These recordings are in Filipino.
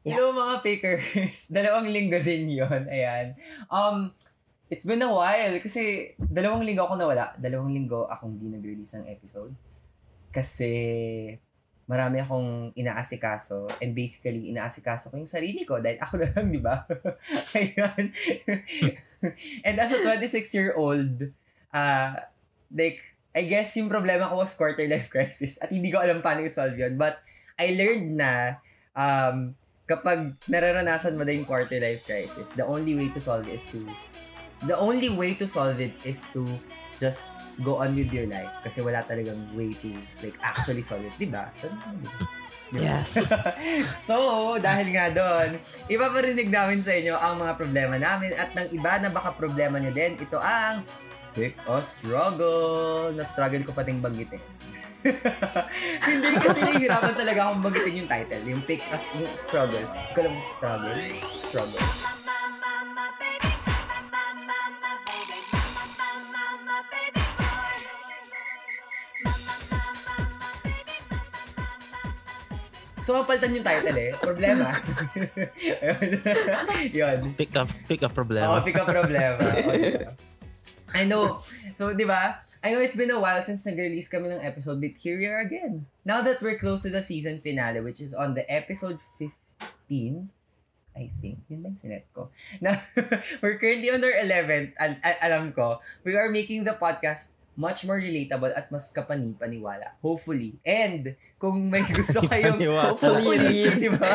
Yeah. Hello mga pickers. Dalawang linggo din yon Ayan. Um, it's been a while kasi dalawang linggo ako nawala. Dalawang linggo akong di nag-release ng episode. Kasi marami akong inaasikaso and basically inaasikaso ko yung sarili ko dahil ako na lang, di ba? Ayan. and as a 26-year-old, uh, like, I guess yung problema ko was quarter life crisis at hindi ko alam paano i-solve yun. But I learned na um, kapag nararanasan mo na yung quarter life crisis, the only way to solve it is to the only way to solve it is to just go on with your life kasi wala talagang way to like actually solve it, 'di ba? Yes. so, dahil nga doon, ipaparinig namin sa inyo ang mga problema namin at ng iba na baka problema nyo din, ito ang Pick a Struggle. Na-struggle ko pating banggitin. Hindi kasi nahihirapan talaga akong banggitin yung title. Yung Pick a yung Struggle. Alam yung struggle. Struggle. So, mapalitan yung title eh. Problema. Yun. Pick up, pick up problema. Oo, pick up problema. Oo, diba? I know. So, di ba? I know it's been a while since nag-release kami ng episode, but here we are again. Now that we're close to the season finale, which is on the episode 15, I think. Yun lang sinet ko. Now, we're currently on our 11th. Al- al- alam ko, we are making the podcast much more relatable at mas kapani-paniwala. Hopefully. And, kung may gusto kayong... Hopefully, di ba?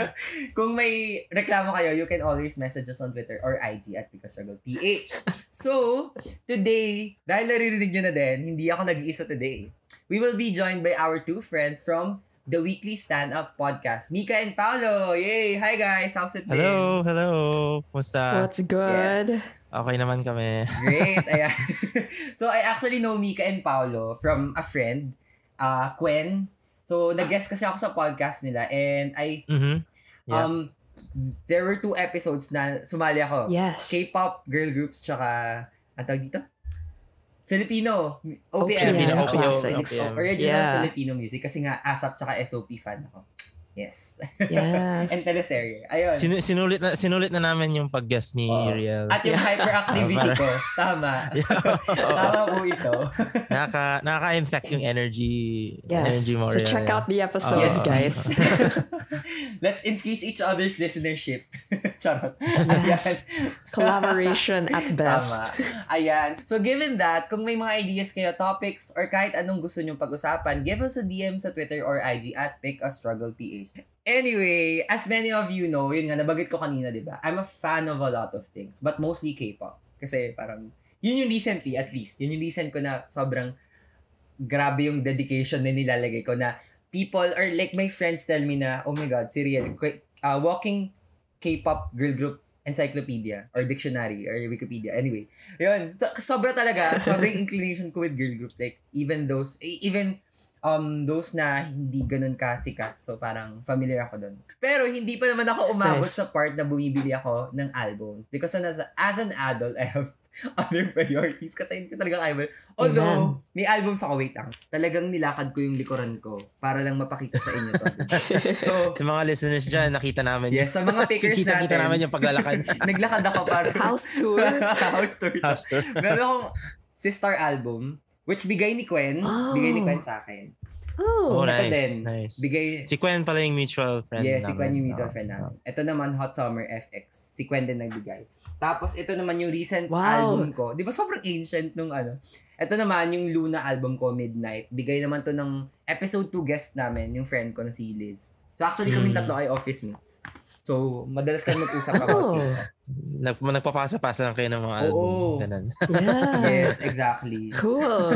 kung may reklamo kayo, you can always message us on Twitter or IG at PH. So, today, dahil naririnig nyo na din, hindi ako nag-iisa today. We will be joined by our two friends from the Weekly Stand-Up Podcast, Mika and Paolo. Yay! Hi guys! How's it been? Hello, hello. Kumusta? What's good? Yes. Okay naman kami. Great. Ayan. so, I actually know Mika and Paolo from a friend, uh, Gwen. So, nag-guest kasi ako sa podcast nila and I, Mhm. Yeah. um, there were two episodes na sumali ako. Yes. K-pop girl groups tsaka, ang tawag dito? Filipino. OPM. Filipino. Filipino- Original Yeah. Filipino music. Kasi nga, ASAP tsaka SOP fan ako. Yes. Yes. and teleserye. Ayun. Sinu- sinulit na sinulit na namin yung pag-guest ni Oo. Riel. At yung hyperactivity ko. Tama. Tama po ito. Nakaka nakaka-infect yung energy yes. energy mo So Riel. check out the episodes, Yes, guys. Let's increase each other's listenership. Charot. Yes. Collaboration at Tama. best. Ayan. So, given that, kung may mga ideas kayo, topics, or kahit anong gusto nyong pag-usapan, give us a DM sa Twitter or IG at Pick PH. Anyway, as many of you know, yun nga, nabagit ko kanina, di ba? I'm a fan of a lot of things, but mostly K-pop. Kasi parang, yun yung recently, at least, yun yung recent ko na sobrang grabe yung dedication na nilalagay ko na people, or like my friends tell me na, oh my God, si Riel, uh, walking K-pop girl group encyclopedia or dictionary or Wikipedia. Anyway, yun. So, sobra talaga. Sobrang inclination ko with girl groups. Like, even those, e- even um those na hindi ganun kasikat. So, parang familiar ako doon. Pero, hindi pa naman ako umabot Nice. sa part na bumibili ako ng albums. Because as, as an adult, I have other priorities kasi hindi ko talaga kaya. Although, may albums ako, wait lang. Talagang nilakad ko yung likuran ko para lang mapakita sa inyo to. so, Sa mga listeners dyan, nakita namin. yes, sa mga pickers Kita, natin. kita namin yung paglalakad. naglakad ako para House tour. house tour. to. House tour. Meron akong sister album which bigay ni Gwen. Oh. Bigay ni Gwen sa akin. Oh. Oh, Ito nice, din. nice. Bigay Si Quen pala yung mutual friend Yes, si namin. Gwen yung mutual Oo. friend namin. Ito naman Hot Summer FX. Si Gwen din nagbigay. Tapos ito naman yung recent Wow. album ko. Di ba sobrang ancient nung ano? Ito naman yung Luna album ko, Midnight. Bigay naman to ng episode 2 guest namin, yung friend ko na si Liz. So actually kaming Hmm. tatlo ay office mates. So madalas kami mag-usap about Oh. it. Nag, nagpapasa-pasa lang kayo ng mga album. Oo. Ganun. Yeah. Yes, exactly. Cool.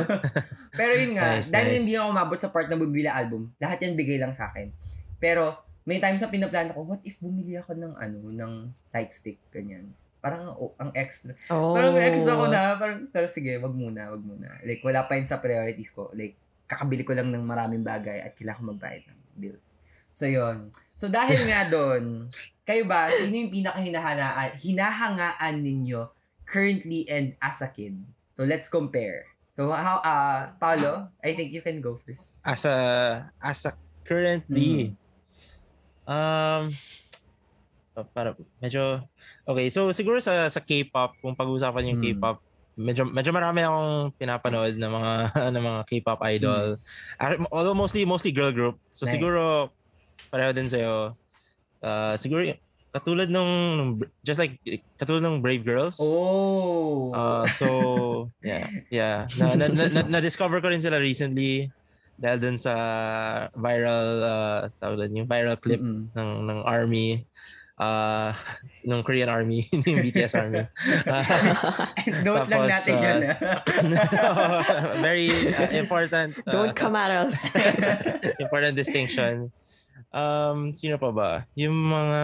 Pero yun nga, Nice, dahil nice. hindi ako umabot sa part na bumili album, lahat yan bigay lang sa akin. Pero, may times sa pinaplano ko, what if bumili ako ng ano, ng light stick, ganyan. Parang oh, ang extra. Oh. Parang may extra ko na, parang, pero sige, wag muna, wag muna. Like, wala pa yun sa priorities ko. Like, kakabili ko lang ng maraming bagay at kailangan ko magbayad ng bills. So, yun. So, dahil nga doon, kayo ba, sino yung pinaka-hinahangaan, hinahangaan ninyo currently and as a kid? So, let's compare. So, how, uh, Paolo, I think you can go first. As a, as a currently, Um, pa- para medyo okay so siguro sa sa K-pop kung pag-uusapan yung Hmm. K-pop medyo medyo marami akong pinapanood ng mga ng mga K-pop idol Ac- although mostly mostly girl group so. Nice. siguro pareho din sa'yo uh, siguro katulad nung just like katulad ng Brave Girls Oh. Uh, so, yeah. Yeah. Na, na, na, na, na-discover ko rin sila recently dahil dun sa viral, uh, tawag yung viral clip Mm-mm. ng, ng army, uh, ng Korean army, yung BTS army. Uh, Note lang Tapos, natin uh, yun. very uh, important. uh, Don't come at us. important distinction. Um, sino pa ba? Yung mga,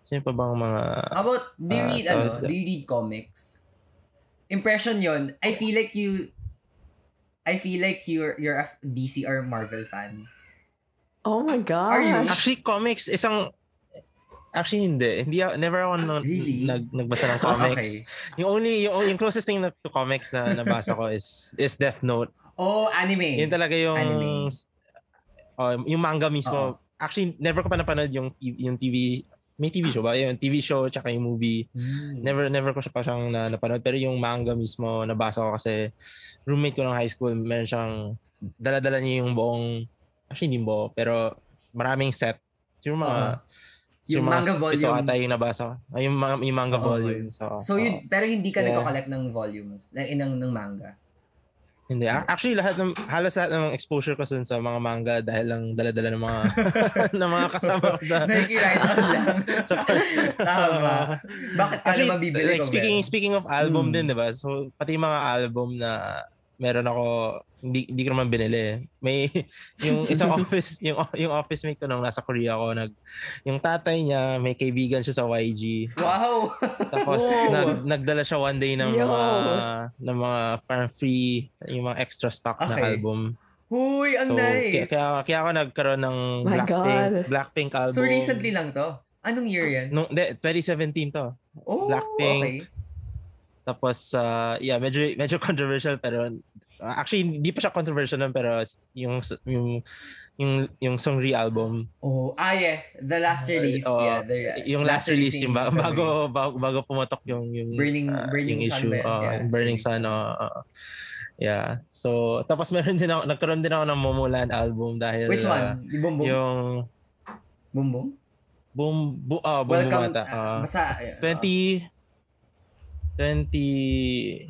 sino pa bang mga, How about, do you Ah, read, so- ano, do you read comics? Impression yon I feel like you, I feel like you're, you're a DC or Marvel fan. Oh my gosh. Are you? Actually, comics, isang... Actually, hindi. Hindi never ako na, Really? nag, nagbasa ng comics. Okay. Yung only, yung, yung closest thing na, to comics na nabasa ko is is Death Note. Oh, anime. Yun talaga yung... Anime. Oh, yung manga mismo. Oo. Actually, never ko pa napanood yung, yung TV... May TV show ba? Yung TV show tsaka yung movie. Hmm. Never never ko siya pa siyang na, napanood. Pero yung manga mismo, nabasa ko kasi roommate ko ng high school, meron siyang... Dala-dala niya yung buong... Actually, hindi buo. Pero maraming set. Siguro mga... Oo. Yung mga manga Ito volumes. ata yung nabasa ko. Ay, yung, mga, yung manga Oo, volumes. So, So yun, pero hindi ka Yeah. nagko-collect ng volumes, ng, ng, ng manga. Hindi. A- Actually, lahat ng, halos lahat ng exposure ko sa mga manga dahil lang dala-dala ng mga ng mga kasama ko sa on lang. sa Tama. Bakit ka Actually, naman bibili like, speaking meron? speaking of album Hmm. din, 'di ba? So pati mga album na meron ako hindi hindi ko naman binili. May yung isang office, yung yung office mate ko nung nasa Korea ako, nag yung tatay niya, may kaibigan siya sa YG. Wow! Tapos Oh. nag, nagdala siya one day ng Yo. mga ng mga parang free yung mga extra stock na Okay. album. Huy, ang So nice! kaya, kaya kaya ako nagkaroon ng My Blackpink God. Blackpink album. so recently lang to? Anong year yan? Nung, de, 2017 to. Oh, Blackpink. okay. Tapos, uh, yeah, medyo, medyo controversial pero uh, actually, hindi pa siya controversial nun pero yung, yung, yung, yung Song album, Oh, ah yes, the last release. Oo. yeah, the, yung last release, releasing yung ba- February. bago, bago, bago pumatok yung, yung Burning- uh, Burning yung Sun issue. yun? uh, Yeah, Burning Sun. Sun. uh, uh, yeah. So, tapos meron din ako, nagkaroon din ako ng Momoland album dahil Which uh, one? Boom Boom? yung Boom Boom? Bu, ah, boom, Welcome, Bumata. ah, ah. basta, uh, 20 20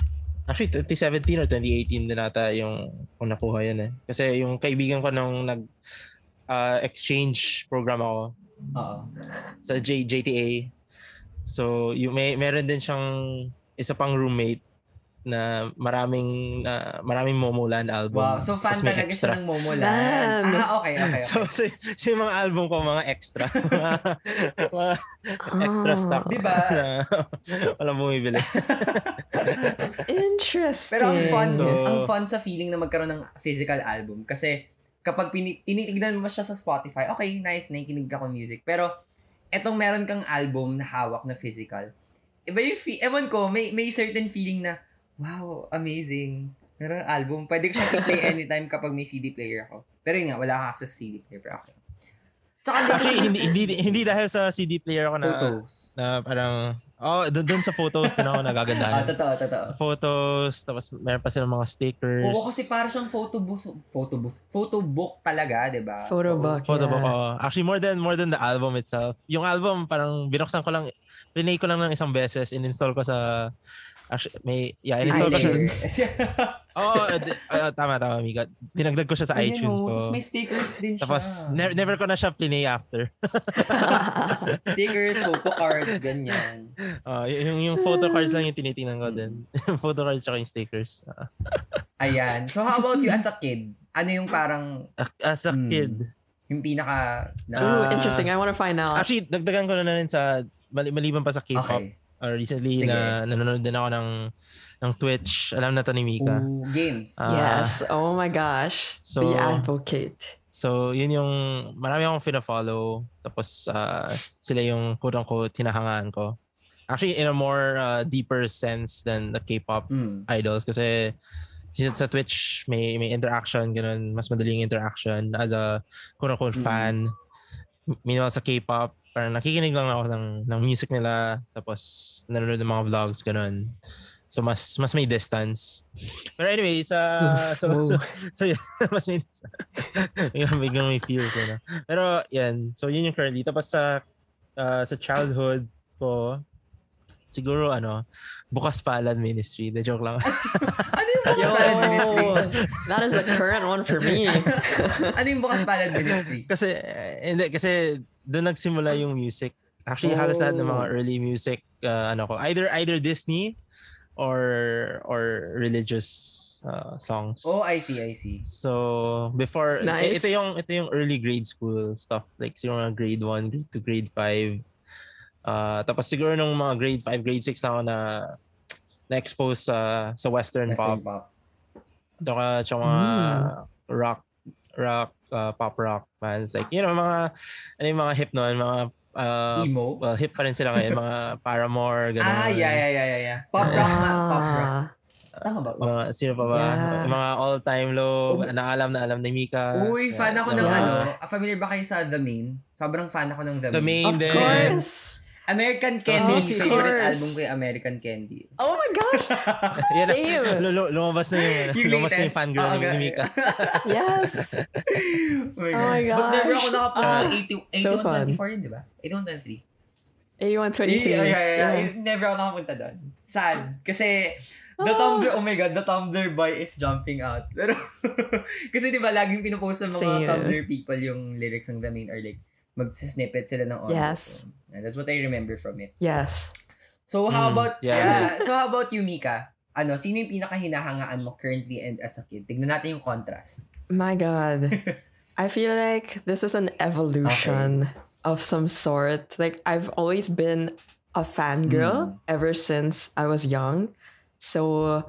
Actually 2017 or 2018 din ata yung kung nakuha yun eh. Kasi yung kaibigan ko nung nag ah, exchange program ako Oo. sa J, JTA. So, yung may meron din siyang isa pang roommate na maraming na maraming Momoland album. Wow, so fan talaga extra. siya ng Momoland. Ah, okay, okay, okay. So, so, so yung mga album ko, mga extra. mga extra Ah, stock. Di ba? Na walang bumibili. Interesting. Pero ang fun, So- ang fun sa feeling na magkaroon ng physical album kasi kapag pini- tinitignan mo siya sa Spotify, okay, nice, nakikinig ka ng music. Pero etong meron kang album na hawak na physical, iba yung, fe- ewan ko, may, may certain feeling na, wow, amazing. Meron album. Pwede ko siyang i-play anytime kapag may CD player ako. Pero yun nga, wala kang access sa CD player. Pero okay. Tsaka hindi Actually, hindi, hindi, hindi dahil sa CD player ako na, photos. na parang, oh, doon doon sa photos din ako Ah, nagagandahan. totoo, totoo. photos, tapos meron pa silang mga stickers. Oo, kasi para siyang photo booth, photo booth, photo book talaga, 'di ba? Photo Oo. book. Photo yeah. book, oo. Actually, more than more than the album itself. Yung album, parang binuksan ko lang, plinay ko lang ng isang beses, in-install ko sa, actually, may, yeah, Si in-install ko siya. Tyler. Oo, oh, tama, tama, Mika. Dinagdag ko siya sa Ayan, iTunes oh, ko. Tapos may stickers din siya. Tapos, ne- never ko na siya plinay after. stickers, photo cards, ganyan. Uh, yung, yung photo cards lang yung tinitingnan ko din. photo cards tsaka yung stickers. Ayan. So how about you as a kid? Ano yung parang, as a Hmm. kid, yung pinaka... Na, Ooh, interesting. I want to find out. actually, dagdagan ko na, na rin sa, mali- maliban pa sa K-pop. okay. Uh, recently, Sige. na nanonood din ako ng, ng Twitch. Alam na to ni Mika. Ooh, games. Ah. yes. Oh my gosh. So- the advocate. So, yun yung, marami akong fina-follow. Tapos, ah, sila yung quote-unquote hinahangaan ko. Actually, in a more uh, deeper sense than the K-pop Mm. idols. Kasi, sa sa Twitch, may may interaction, ganun. Mas madaling interaction as a quote-unquote Mm. fan. minimal sa K-pop. Parang nakikinig lang ako ng, ng music nila. Tapos nanonood ng mga vlogs, ganun. So mas mas may distance. Pero anyway, sa so, Whoa. so, so, yun, mas may biglang, biglang may feels ano. Pero yan, so yun yung currently. Tapos sa uh, sa childhood ko siguro ano, bukas palad ministry. The joke lang. Ano yung bukas palad ministry? that is a current one for me. ano yung bukas palad ministry? kasi eh, hindi kasi doon nagsimula yung music. Actually, halos lahat ng mga Oh. early music uh, ano ko, either either Disney or or religious uh, songs. Oh, I see, I see. So before Nice. ito yung ito yung early grade school stuff like siguro mga grade 1, grade 2, grade 5. Uh, tapos siguro nung mga grade 5, grade 6 na ako na na-expose sa sa western, Western pop. pop. Tsaka, tsaka mga rock rock uh, pop rock bands like you know mga ano yung mga hip noon mga uh, Emo? well, hip pa rin sila ngayon mga Paramore ganun. Ah, yeah, yeah, yeah, yeah, yeah. Pop rock nga, pop rock. Ah, Tama ba? Mga, sino pa ba? Yeah. Mga all-time low, Oh, na alam na alam ni Mika. Uy, fan ako ng Yeah. ano. Familiar ba kayo sa The Main? Sobrang fan ako ng The, The Main. Main of course. American Oh, Candy. si- si- favorite album ko yung American Candy. Oh my gosh. Yan, Same. lu- lu- lumabas na yung, Yung lumabas na yung fangirl Oo, ni, ni Mika. Yes. oh my, Oh my But never gosh. ako nakapunta sa Ah, 80, so fun. 8124 yun, di ba? 8123. 8123. Yeah, yeah, yeah, Yeah. yeah. Never ako nakapunta doon. Sad. Kasi, the Ah. Tumblr, oh my God, the Tumblr boy is jumping out. Pero, kasi di ba, laging pinupost sa mga Same. Tumblr people yung lyrics ng The Main or like, mag-snippet sila ng audio. Yes. So, yeah, that's what I remember from it. Yes. So, how Mm, about, yeah. yeah. So, how about you, Mika? Ano, sino yung pinakahinahangaan mo currently and as a kid? Tignan natin yung contrast. My God. I feel like this is an evolution of some sort. Like I've always been a fangirl ever since I was young. So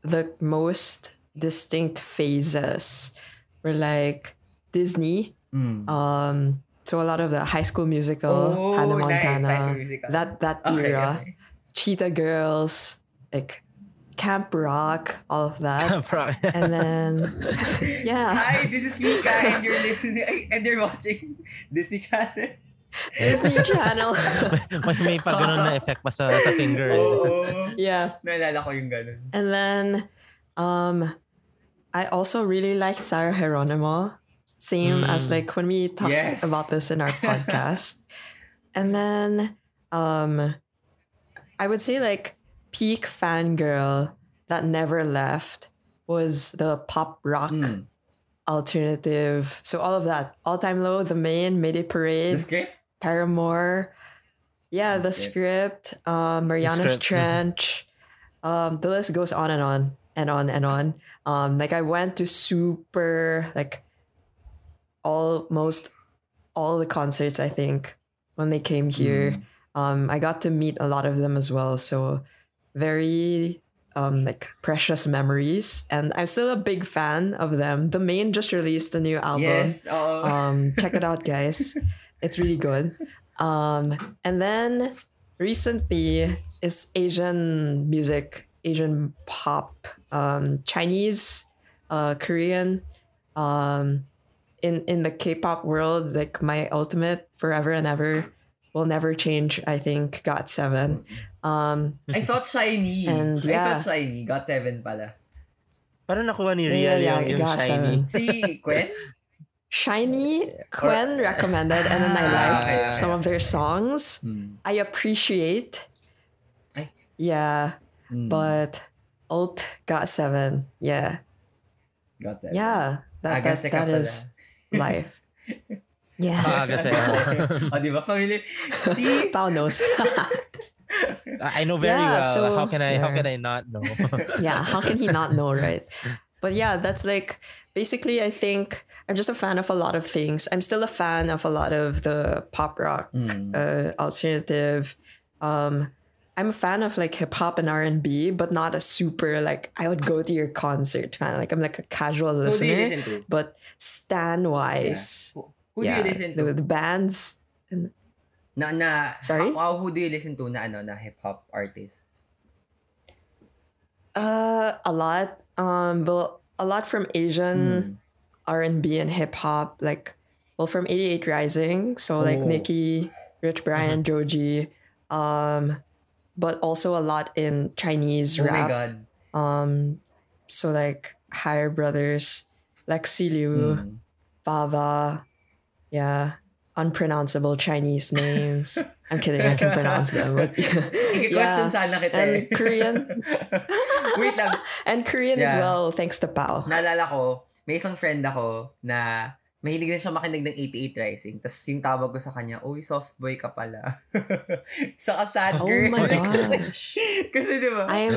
the most distinct phases were like Disney, Mm. um, so a lot of the high school musical, Oh, Hannah. Montana, High Musical. that that Okay, era, okay. Cheetah Girls, like Camp Rock, all of that. and then yeah Hi, this is Mika and you're listening and you're watching Disney Channel. Disney Channel may, may pa ganun na effect pa sa, sa finger. Oo. yeah Naalala ko yung ganun. and then um I also really like Sarah Geronimo same as Mm. like when we talked Yes. about this in our podcast and then um I would say like peak fangirl that never left was the pop rock Mm. alternative so all of that all time low the main mayday The parade script? Paramore. Yeah, the script, um, Mariana's script, mhm. Trench. Um, the list goes on and on and on and on. Um, like I went to super like almost all the concerts I think when they came here. Um, I got to meet a lot of them as well. So very um like precious memories. And I'm still a big fan of them. The main just released a new album Yes. oo. um check it out guys it's really good um and then recently is asian music asian pop um chinese uh korean um in in the k-pop world like my ultimate forever and ever will never change i think got seven um I thought shiny. And I thought shiny. Got seven pala. Parang nakuha ni Ria yeah, yung, yung got shiny. seven. Si Gwen? shiny Quen recommended and then i Ah, liked yeah, yeah. some of their songs Hmm. I appreciate. Ay. Yeah, Hmm. but alt got seven. Yeah, Got seven. yeah. That Aga that, ka that pala. is life. yes. Aga sa- o, di ba? Familiar. Si... Pao knows. I know very Yeah, well. so- how can I how can I not know? yeah. How can he not know, right? But yeah, that's like basically. I think I'm just a fan of a lot of things. I'm still a fan of a lot of the pop rock, Mm. uh, alternative. Um, I'm a fan of like hip hop and R and B, but not a super like I would go to your concert fan. Like I'm like a casual Who listener. you listen but stan wise, Who, who do you listen to? The, the bands. Na, na, Sorry? How, who do you listen to na, ano, na hip-hop artists? Uh, a lot. Um, but a lot from. Asian R and B and hip hop. Like well from 88 Rising, so like Oh. Mm-hmm. Nicki, Rich Brian, Joji, um, but also a lot in Chinese Oh my. God. Um, so like Higher Brothers, Lexi Liu, Mm. Bava, yeah, unpronounceable Chinese names. I'm kidding, I can pronounce them. But Iki-question yeah. sana kita And eh. Korean. Wait lang. And Korean as Yeah. well, thanks to Pao. Naalala ko, may isang friend ako na mahilig din siya makinig ng 88 Rising. Tapos yung tawag ko sa kanya, uy, soft boy ka pala. Saka sad Oh girl. my kasi, gosh. kasi di ba? I am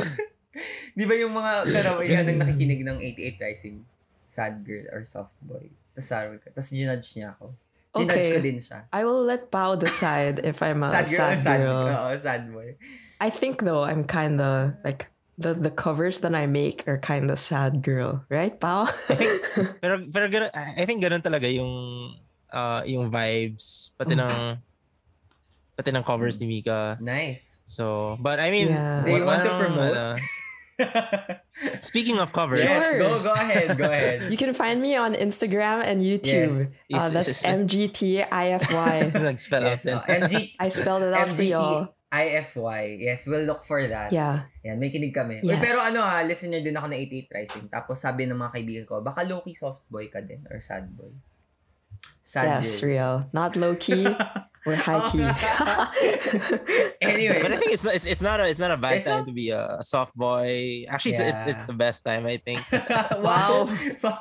Di ba yung mga karawigan nang nakikinig ng 88 Rising, sad girl or soft boy. Tapos sabi ko, tapos ginudge niya ako. Ginudge Okay. ko din siya. I will let Pao decide if I'm a sad girl sad, or sad girl. Oo, sad boy. I think though I'm kinda like the the covers that I make are kinda sad girl, right, Pao? pero pero ganun, I think ganun talaga yung uh, yung vibes pati Oh. ng pati ng covers ni Mika. Nice. So, but I mean, Yeah. Do you want to promote? ano, speaking of covers, yes, Sure. go, go ahead, go ahead. you can find me on Instagram and YouTube. Yes. Uh, that's MGTIFY. nag-spell out yes, din. oh, MG, I spelled it out for y'all. MGTIFY. Yes, we'll look for that. Yeah. Yan, may kinig kami. Uy, Yes. pero ano ha, listener din ako ng 88 Rising. Tapos sabi ng mga kaibigan ko, baka low-key soft boy ka din or sad boy. Sad yes, real. Not low key or high oh. key. anyway, But I think it's not, it's, it's not a it's not a bad It's time a- to be a soft boy. Actually, it's, it's, it's the best time I think. wow. wow.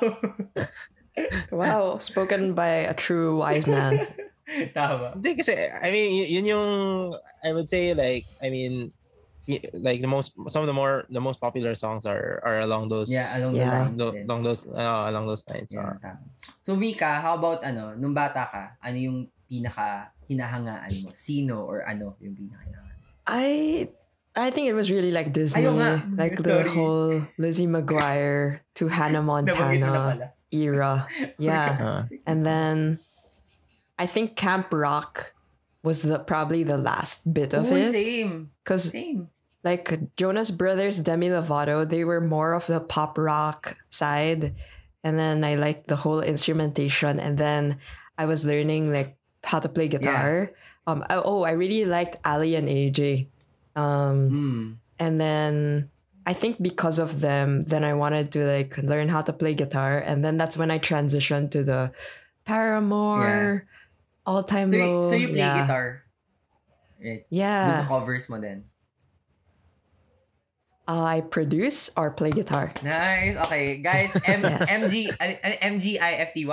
wow, spoken by a true wise man. Tama. Hindi kasi I mean y- yun yung I would say like I mean y- like the most some of the more the most popular songs are are along those Yeah, along Yeah. the lines tho- along those uh, along those lines. Yeah, Uh, tama. So, Mika, how about ano, nung bata ka, ano yung pinaka hinahangaan mo? Sino or ano yung pinaka hinahangaan? I I think it was really like Disney, Ayaw nga. like the Sorry. whole Lizzie McGuire to Hannah Nabanggit mo na Montana era. Yeah. uh, And then I think Camp Rock was the probably the last bit of Uy, it same. because Same. like Jonas Brothers, Demi Lovato, they were more of the pop rock side, and then I liked the whole instrumentation, and then I was learning like how to play guitar. Um, oh, I really liked Ali and AJ, um, Mm. and then I think because of them, then I wanted to like learn how to play guitar, and then that's when I transitioned to the Paramore, all time So, low. y- so you play yeah. guitar? Right. Dun Yeah, sa covers mo din. uh, I produce or play guitar. Nice. Okay, guys. M- Yes. MG, MGIFTY?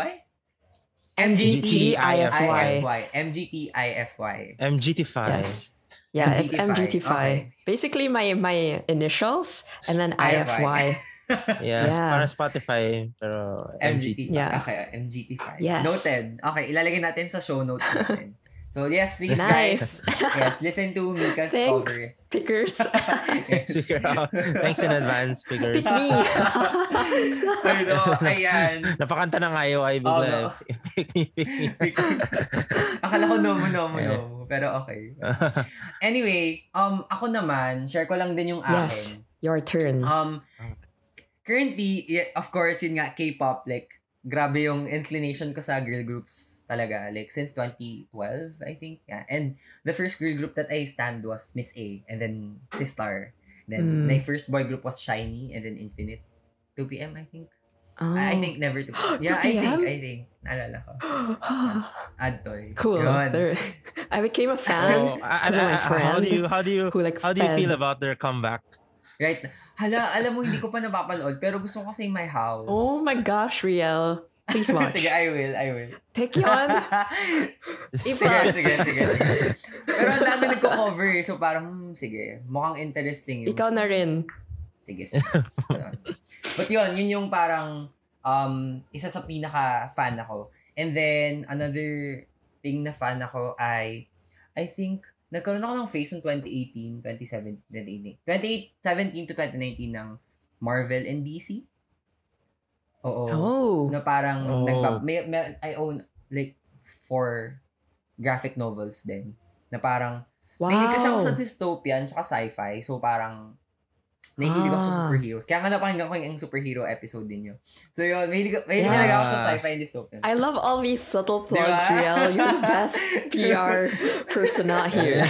MGTIFY. MGTIFY. MGT5. Yes. Yeah, it's MGT5. MGT5. Okay. Basically my my initials and then IFY. IFY. Yes, Yeah. parang Spotify pero MGT5. Yeah. Okay, MGT5. Yes. Noted. Okay, ilalagay natin sa show notes natin. So, yes, please, Nice. guys. Yes, listen to Mika's Thanks, covers. pickers. Figure out. Thanks in advance, figures. Pick me. Ay, no, ayan. Napakanta ng IOI bigla. Oo. Pick me, pick me. Akala ko no mo, no mo, no mo. Pero okay. Anyway, um, ako naman, share ko lang din yung akin. yes. Your turn. Um, currently, yeah, of course, yun nga, K-pop, like, grabe yung inclination ko sa girl groups talaga. Like, since 2012, I think. Yeah. And the first girl group that I stand was Miss A, and then Sistar. Then, Mm. my first boy group was Shiny, and then Infinite. 2PM, I think. Oh. I I think never 2PM. Yeah, I 2PM? think, I think. Naalala ko. Adtoy. cool. There- I became a fan So, I- I- I- friend how do you how do you who like how do you fed. feel about their comeback? Right. Hala, alam mo, hindi ko pa napapanood, pero gusto ko kasi my house. Oh my gosh, Riel. Please watch. sige, I will, I will. Take you on. sige, sige, sige, sige. Pero ang dami nagko-cover, so parang, hmm, sige, mukhang interesting yun. Ikaw na rin. Sige, sige. But yun, yun yung parang, um, isa sa pinaka-fan ako. And then, another thing na fan ako ay, I think, nagkaroon ako ng phase noong 2018, 2017, 2017 to 2019 ng Marvel and DC. Oo. Oh. Na parang, Oh. nagpa- may, may, I own like four graphic novels din. Na parang, Wow. Mahilig kasi ako sa dystopian tsaka sci-fi. So parang, Nahihilig ako sa Ah. superheroes. Kaya nga napakinggan ko yung superhero episode din yun. So yun, mahilig, mahilig Yes. talaga ako sa sci-fi and dystopian. I love all these subtle plugs, Diba? Riel. You're the best PR person out here.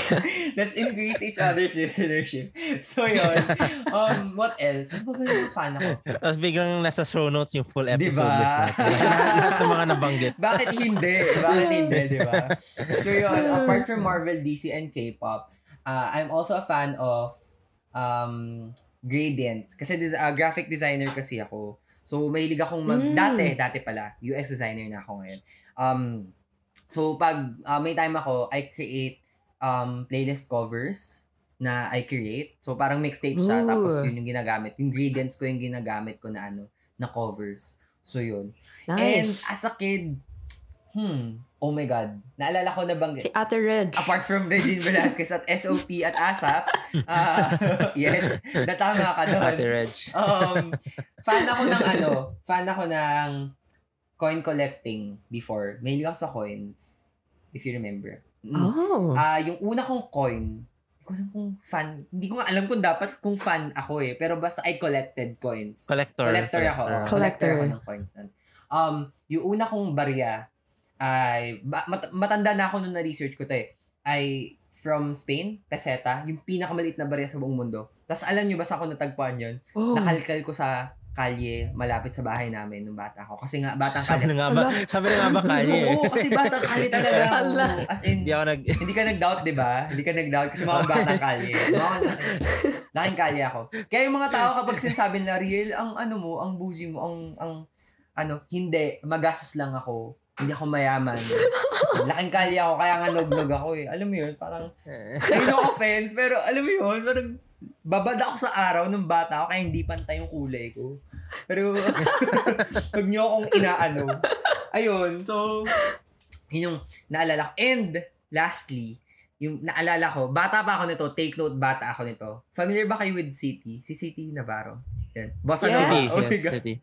Let's increase each other's listenership. So yun. Um, what else? Ano ba ba yung fan ako? Tapos biglang nasa show notes yung full episode Diba? list natin. Lahat ng mga nabanggit. Bakit hindi? Bakit hindi, di ba? So yun, apart from Marvel, DC, and K-pop, uh, I'm also a fan of um, Gradients. Kasi des- uh, graphic designer kasi ako. So, mahilig akong mag... Mm. Dati, dati pala. UX designer na ako ngayon. Um, so, pag uh, may time ako, I create um, playlist covers na I create. So, parang mixtape siya. Ooh. Tapos, yun yung ginagamit. Yung gradients ko yung ginagamit ko na ano, na covers. So, yun. And Nice. as a kid, hmm, oh my God, naalala ko na bang, Si Ate Reg. apart from Regine Velasquez at SOP at ASAP, ah, yes, natama ka Ate doon. Reg. Um, fan ako ng ano, fan ako ng coin collecting before. Mahilig ako sa coins, if you remember. Mm. Oh. Ah, yung una kong coin, hindi ko alam kung fan, hindi ko alam kung dapat kung fan ako eh, pero basta I collected coins. Collector. Collector ako. oh. Collector. Collector ako ng coins. Um, yung una kong barya ay, ba- mat- matanda na ako nung na-research ko to eh, ay from Spain, peseta, yung pinakamaliit na barya sa buong mundo. Tapos alam nyo ba sa ako natagpuan yun? oh. Nakalkal ko sa kalye malapit sa bahay namin nung bata ako. Kasi nga, batang Sabi kalye. na nga ba, sabi na nga ba kaya eh. Oo, kasi batang kalye talaga ako. As in, Hindi ako nag... hindi ka nag-doubt, di ba? Hindi ka nag-doubt kasi mga batang kalye. Mga laking kalye ako. Kaya yung mga tao kapag sinasabi nila, Riel, ang ano mo, ang bougie mo, ang, ang, ano, hindi, magastos lang ako. Hindi ako mayaman. Laking kalye ako, kaya nga nog-nog ako eh. Alam mo yun, parang, ay, no offense, pero alam mo yun, parang, babad ako sa araw nung bata ako, kaya hindi pantay yung kulay ko. Pero, huwag niyo akong inaano. Ayun, so, yun yung naalala ko. And, lastly, yung naalala ko, bata pa ako nito, take note, bata ako nito. Familiar ba kayo with City? Si City Navarro. Yan. Bossa Yes. Nova. Oh Yes, God. City.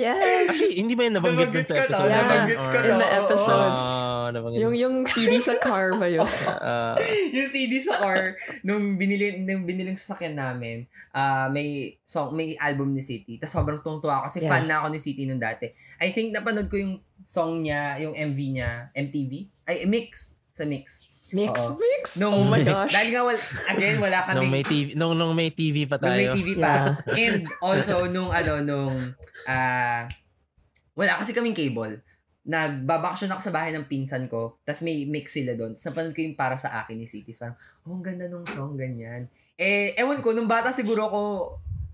Yes. Actually, hindi ba yun nabanggit dun sa episode? to, Yeah. nabanggit ka Or- In the episode. Ah, nabanggit. Yung yung CD sa car ba yun? Ah, yung CD sa car nung binili nung biniling sasakyan namin, ah may song may album ni City. Tapos sobrang tuwang-tuwa ako kasi Yes. fan na ako ni City nung dati. I think napanood ko yung song niya, yung MV niya, MTV. Ay mix sa mix. Mix, Oo. mix. Nung, oh my gosh. Dahil nga wala, again, wala kami nung may TV, nung, nung may TV pa Nung may tayo. TV pa. And also, nung ano, nung, ah, wala kasi kaming cable. Nagbabakasyon ako sa bahay ng pinsan ko, tapos may mix sila doon. Tapos napanood ko yung para sa akin ni Cities. Parang, oh, ang ganda nung song, ganyan. Eh, ewan ko, nung bata siguro ako,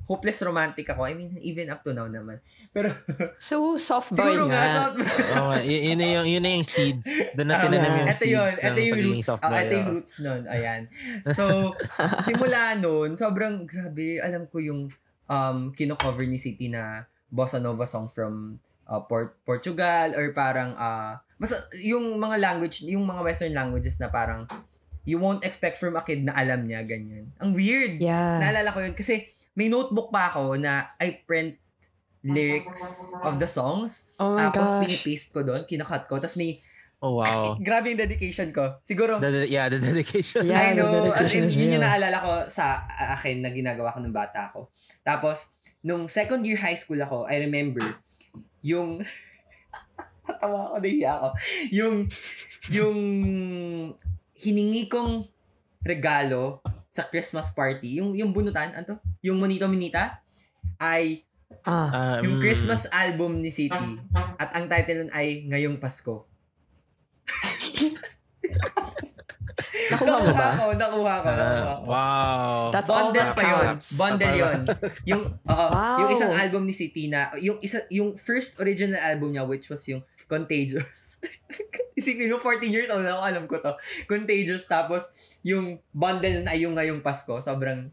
hopeless romantic ako. I mean, even up to now naman. Pero, So, soft boy siguro nga, nga. nga, y- yun, na yung, yun na yung seeds. Doon na Ah, tinanim yung ito seeds yun, ito yung roots. soft ah, boy. ito yung oo. roots nun. Ayan. So, simula nun, sobrang grabe. Alam ko yung um, kino-cover ni City na bossa nova song from uh, Port Portugal or parang uh, basta yung mga language, yung mga western languages na parang you won't expect from a kid na alam niya, ganyan. Ang weird. Yeah. Naalala ko yun kasi may notebook pa ako na I print lyrics of the songs. Oh my tapos gosh. pinipaste ko doon, kinakat ko. Tapos may Oh, wow. Grabe yung dedication ko. Siguro, The, the- yeah, the dedication. Yeah. I know, the as in, dedication yun yung naalala ko sa akin na ginagawa ko nung bata ako. Tapos, nung second year high school ako, I remember, yung, natawa ako, nahiya ako, yung, yung hiningi kong regalo sa Christmas party, yung, yung bunutan, ano to? Yung Monito Minita, ay Ah. Um, yung Christmas album ni City. At ang title nun ay Ngayong Pasko. Nakuha mo ba? Nakuha ko, nakuha ko, ah, nakuha ko. wow. That's all Bundle that pa yun. counts. Bundle yun. Yung, oo, Wow. yung isang album ni City na, yung isa, yung first original album niya, which was yung Contagious. Isipin mo, 14 years old ako, alam ko to. Contagious, tapos yung bundle na yung ngayong Pasko, sobrang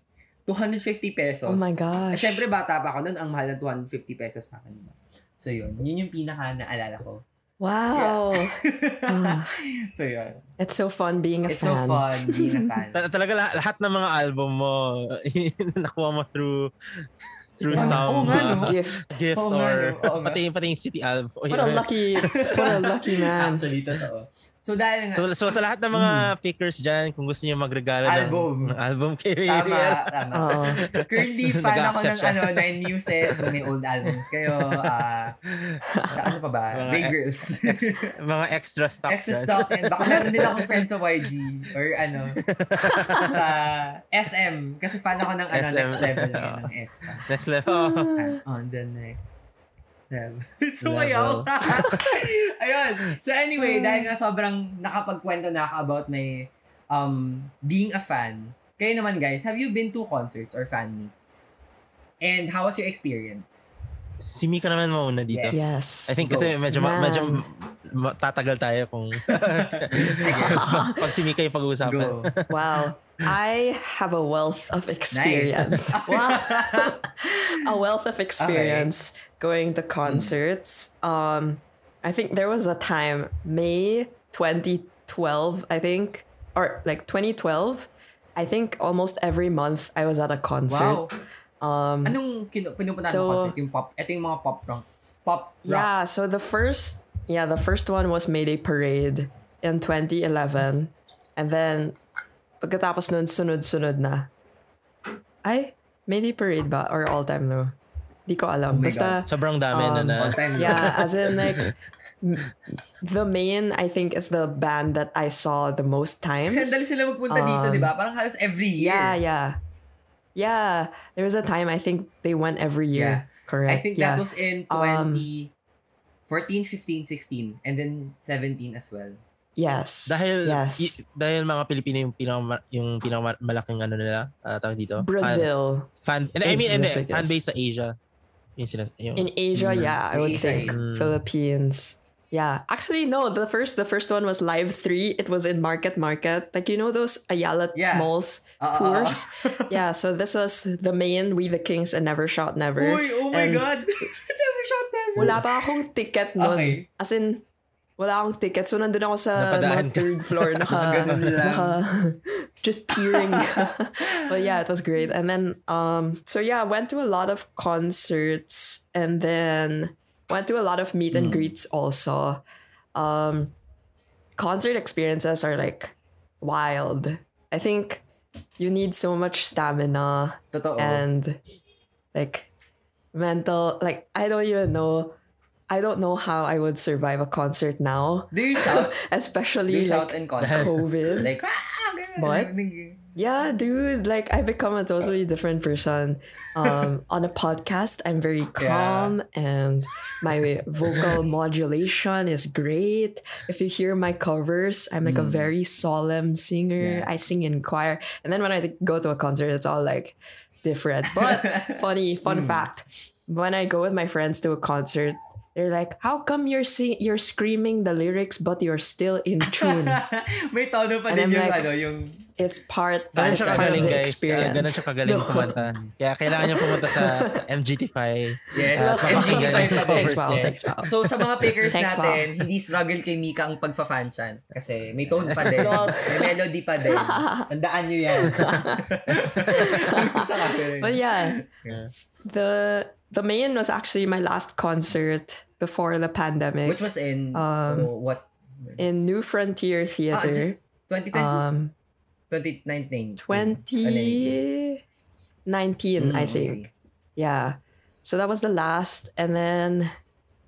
250 pesos. Oh my gosh. syempre, bata pa ako noon, ang mahal ng 250 pesos sa akin. So, yun. Yun yung pinaka naalala ko. Wow. Ah, So, yun. it's so fun being a It's so fan. fun being a fan. Ta- talaga lahat, lahat ng mga album mo, nakuha mo through through Oo, some oo nga, uh, no? Gift. gift nga, or no? Oo nga. pati, pati yung city album. What a lucky, what a lucky man. Actually, totoo. So dahil nga, So, so sa lahat ng mga pickers dyan, kung gusto niyo magregalo ng- Album. ng album kay tama, Ariel, tama. Oo. Currently, fan ako ng siya. ano, Nine Muses, kung may old albums kayo. ah ano pa ba? Mga Ray ex- Girls. mga extra stock Extra dyan. stock yan. Baka meron din akong friends sa YG or ano, sa SM. Kasi fan ako ng ano, SM. next level ngayon ng S pa. Next level. And on the next level. so, Level. ayaw. Ayun. So, anyway, dahil nga sobrang nakapagkwento na ako about my um, being a fan, kayo naman guys, have you been to concerts or fan meets? And how was your experience? si Mika naman mauna dito. Yes. Yes. I think Go. kasi medyo ma- Man. medyo ma- tatagal tayo kung pag si Mika yung pag-uusapan. Go. Wow. I have a wealth of experience. Wow. a wealth of experience going to concerts. Um, I think there was a time, May 2012, I think, or like 2012. I think almost every month I was at a concert. Wow. Um, Anong kinu- pinupuntahan so- concert? Yung pop, ito yung mga pop rock. Pop rock. Yeah, so the first yeah, the first one was Mayday Parade in 2011. And then pagkatapos nun sunod-sunod na. Ay, Mayday Parade ba or all time low? Di ko alam. Oh Basta Sobrang dami na Um, na. Time. yeah, as in like the main I think is the band that I saw the most times. Kasi dali sila magpunta dito, di ba? Parang halos every year. Um, Yeah, yeah. Yeah, there was a time I think they went every year. Correct. I think yeah. that was in Um, 2014, 15, 16, and then 17 as well. Yes. Dahil yes. y- dahil mga Pilipino yung pinaka yung pinakamalaking ano nila, uh, tawag dito. Brazil. Fan, fan I mean, biggest. fan base sa Asia. Yung sila, yung, In Asia, Mm. yeah, I would think mm. Philippines. Yeah, actually, no. The first, the first one was Live Three. It was in Market Market, like you know those Ayala Yeah. malls ah, tours. yeah, so this was the main We the Kings and Never Shot Never. Uy, oh my And God! never shot never. Wala pa akong ticket nun. Okay. As in, wala akong ticket. So, nandun ako sa Napadaan mga third floor. Naka, naka, just peering. but yeah, it was great. And then, um, so yeah, went to a lot of concerts and then went to a lot of meet and Hmm. greets also. Um, concert experiences are like wild. I think you need so much stamina Totoo. and like mental like I don't even know I don't know how I would survive a concert now. do you shout? Do Especially you shout like in concert? COVID. Like, ah. What? Yeah, dude, like I become a totally different person. Um on a podcast, I'm very calm and my vocal modulation is great. If you hear my covers, I'm like a very solemn singer. Yeah. I sing in choir. And then when I go to a concert, it's all like different. But funny fun fact, when I go with my friends to a concert, they're like, "How come you're sing- you're screaming the lyrics but you're still in tune?" May tono pa And din I'm yung like, ano, yung It's part Ganun it's siya part of kagaling the guys. Experience. ganun siya kagaling No. kumanta. Kaya kailangan niya pumunta sa MGT5. Yes, Uh, MGT5 papakinggan pa. Thanks, Pao. covers niya. Thanks, Pao. So sa mga pickers Thanks, natin, hindi struggle kay Mika ang pagfa-fan chan. Kasi may tone pa din. May melody pa din. Tandaan nyo yan. Sa. But yeah, Yeah. The the main was actually my last concert before the pandemic Which was in Um, oh, what? in New Frontier Ah, Theater. just 2020? um, 2019. 2019, I Mm, think. see. Yeah. So that was the last. And then,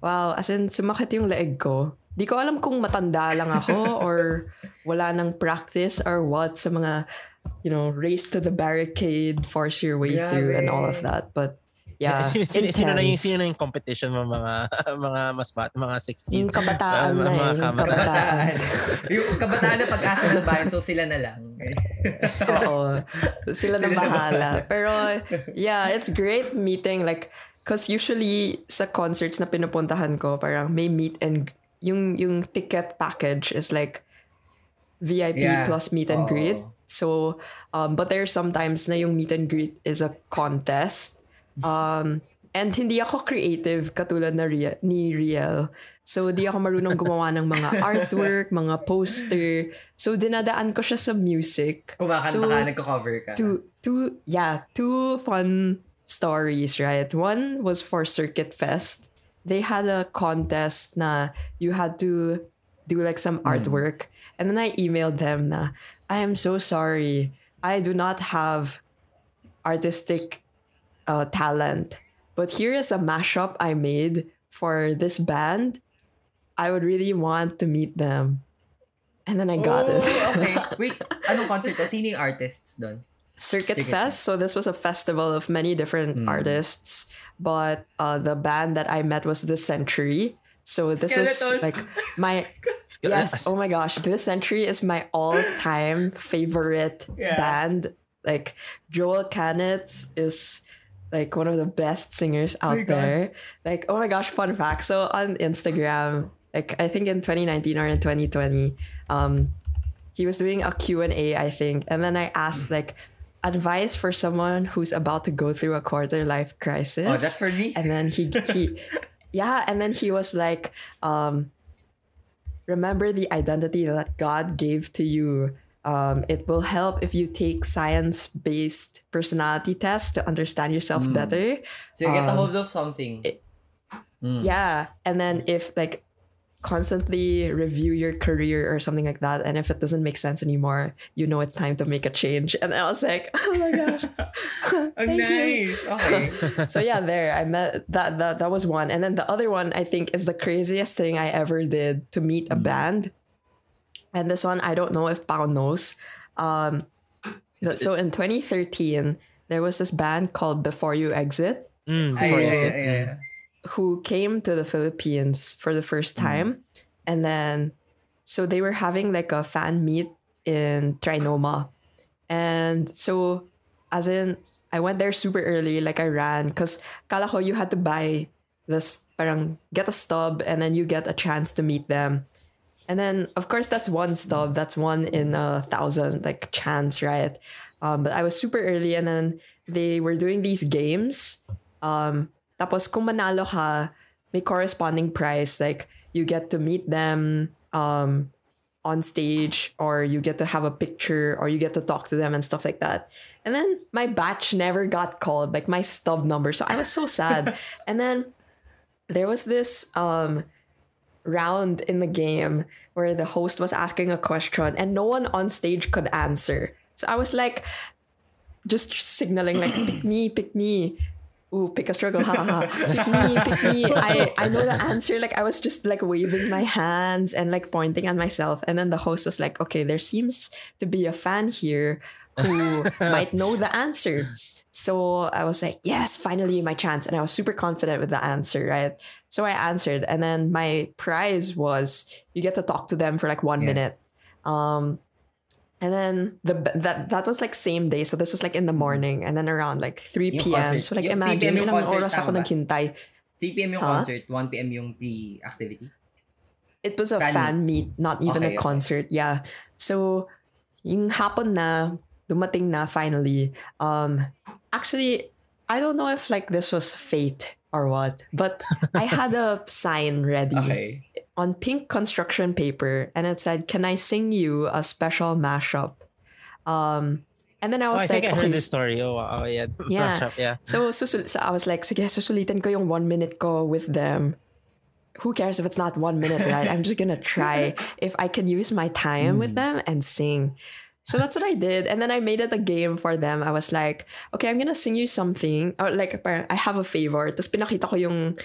wow, as in, sumakit yung leeg ko. Di ko alam kung matanda lang ako or wala nang practice or what sa mga, you know, race to the barricade, force your way through and all of that. But yeah, sino, sino, sino na yung sino na yung competition mo mga mga mas bat, mga 16. Yung kabataan Uh, na mga eh. Yung kabataan. kabataan. yung kabataan na pag-asa ng bayan, so sila na lang. Oo. Sila na Sila na bahala. Pero, yeah, it's great meeting. Like, cause usually sa concerts na pinupuntahan ko, parang may meet and yung yung ticket package is like VIP Yeah. plus meet and Oo. greet. So, um, but there's sometimes na yung meet and greet is a contest. Um, and hindi ako creative katulad na Ria, ni Riel. So, di ako marunong gumawa ng mga artwork, mga poster. So, dinadaan ko siya sa music. Kumakanta So, ka, nagko-cover ka. two two yeah two fun stories right one was for circuit fest they had a contest na you had to do like some artwork. And then I emailed them na, I am so sorry. I do not have artistic uh, talent. But here is a mashup I made for this band. I would really want to meet them. And then I got oh, it. okay. Wait, anong concert to? Sino yung artists doon? Circuit Circuit Fest. So this was a festival of many different Mm. artists, but uh, the band that I met was The Century. So this is like my yes. Oh my gosh, This Century is my all-time favorite Yeah. band. Like Joel Canitz is like one of the best singers out God. there. Like oh my gosh, fun fact. So on Instagram, like I think in 2019 or in 2020, um, he was doing a Q&A, I think. And then I asked like advice for someone who's about to go through a quarter life crisis. Oh, that's for me? And then he he yeah, and then he was like um remember the identity that God gave to you. Um, it will help if you take science-based personality tests to understand yourself Mm. better. So you get a Um, hold of something. Mm. Yeah, and then if like constantly review your career or something like that, and if it doesn't make sense anymore, you know it's time to make a change. And I was like, oh my gosh, thank you. nice. Okay. So yeah, there I met that that that was one, and then the other one I think is the craziest thing I ever did to meet a band, and this one I don't know if Pao knows. Um, but so in 2013 there was this band called Before You Exit Mm, before ay, you ay, exit. ay, ay. who came to the Philippines for the first time. And then, so they were having like a fan meet in Trinoma. And so, as in, I went there super early, like I ran, because kala ko you had to buy this, parang get a stub and then you get a chance to meet them. And then, of course, that's one stub. That's one in a thousand, like chance, right? Um, but I was super early, and then they were doing these games. Um, tapos kung manalo ka, may corresponding prize. Like you get to meet them um, on stage, or you get to have a picture, or you get to talk to them and stuff like that. And then my batch never got called, like my stub number. So I was so sad. and then there was this um round in the game where the host was asking a question and no one on stage could answer. So I was like just signaling like pick me, pick me. Ooh, pick a struggle, ha ha. ha. Pick me, pick me. I, I know the answer. Like I was just like waving my hands and like pointing at myself. And then the host was like, okay, there seems to be a fan here who might know the answer. So I was like, yes, finally my chance. And I was super confident with the answer, right? So I answered. And then my prize was you get to talk to them for like one Yeah. minute. Um, and then the that that was like same day. So this was like in the morning. And then around like 3 Yung p.m. concert. So like Yung 3 imagine, PM yung concert, oras ako ba? naghintay. 3 p.m. yung Huh? concert, 1 p.m. yung pre-activity. It was a Fan fan meet, not even Okay, a okay. concert. Yeah. So, yung hapon na, dumating na finally. Um, actually, I don't know if like this was fate or what, but I had a sign ready Okay. on pink construction paper and it said, Can I sing you a special mashup? Um, and then I was Oh, I think like, I okay, heard this story. Oh, wow. yeah. Yeah. Matchup, yeah. So, susul- so I was like, sige, susulitin ko yung one minute ko with them. Who cares if it's not one minute, right? I'm just gonna try if I can use my time with them and sing. So that's what I did. And then I made it a game for them. I was like, okay, I'm gonna sing you something. Or like, I have a favor. Tapos pinakita ko yung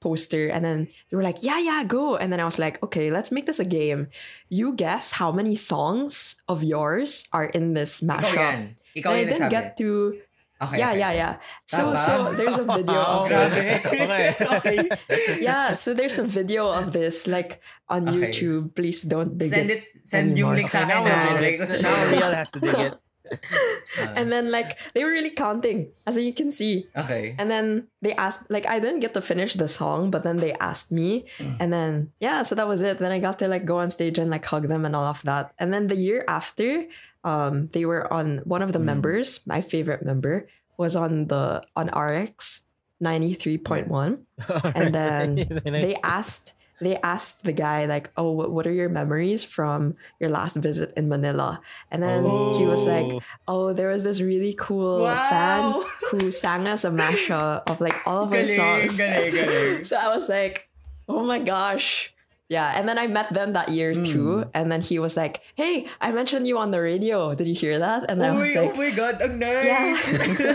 poster and then they were like, yeah, yeah, go. And then I was like, okay, let's make this a game. You guess how many songs of yours are in this Ikaw mashup. yan. Ikaw And I didn't get to Okay, yeah, okay. yeah, yeah. So Tama? so there's a video of Grabe. Okay. okay. yeah, so there's a video of this like on Okay. YouTube. Please don't dig Send it. it, send yung anymore. link sa akin ah. now na. we'll Lagay sa it. Real has to dig it. And then like they were really counting, as you can see. Okay. And then they asked like I didn't get to finish the song, but then they asked me, mm. and then yeah, so that was it. Then I got to like go on stage and like hug them and all of that. And then the year after, um, they were on one of the members, my favorite member, was on the on RX ninety three point one. and then they asked they asked the guy like oh what, are your memories from your last visit in manila and then he was like Oh. oh there was this really cool Wow. fan who sang us a mashup of like all of our songs galing, galing. so i was like oh my gosh Yeah, and then I met them that year too, Mm. and then he was like, "Hey, I mentioned you on the radio. Did you hear that?" And I was Uy, like, oh my God, ang nice!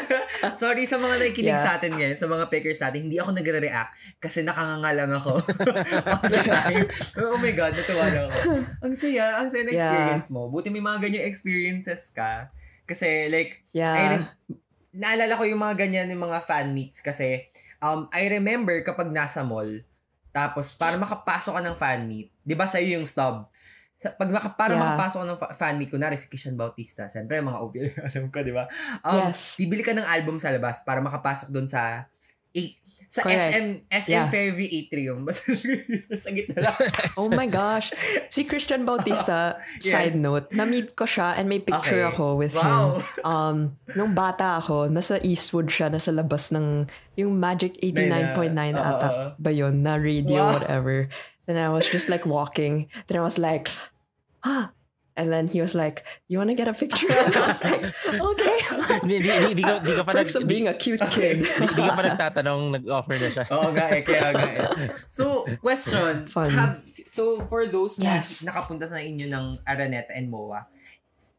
Sorry sa mga nakikinig Yeah. sa atin ngayon, sa mga pickers natin, hindi ako nagre-react kasi nakanganga lang ako. Oh my God, natuwa lang ako. Ang saya, ang saya na Yeah. experience mo. Buti may mga ganyang experiences ka. Kasi like, Yeah. I re- naalala ko yung mga ganyan, yung mga fan meets kasi um, I remember kapag nasa mall, tapos para makapasok ka ng fan meet, di ba sa'yo yung stub? Pag maka, para Yeah. makapasok ka ng fa- fan meet, kunwari si Christian Bautista, siyempre mga OP, alam ko, di ba? Um, Yes. Bibili ka ng album sa labas para makapasok doon sa eight, sa Correct. SM SM Yeah. Fairview Atrium. Sa gitna lang. Oh my gosh. Si Christian Bautista, Yes. side note, na-meet ko siya and may picture Okay. ako with Wow. him. Um, nung bata ako, nasa Eastwood siya, nasa labas ng yung Magic 89.9 Na- ata ba yun, na radio, Wow. whatever. Then I was just like walking. Then I was like, ah. And then he was like, you wanna get a picture? And I was like, okay. Di, di, di, di, ka, di ka pa nag, Perks of di, being a cute kid. di, di ka pa nagtatanong, nag-offer na siya. Oo nga eh, kaya nga eh. So, question. Fun. Have, so, for those Yes. na nakapunta sa inyo ng Araneta and MOA,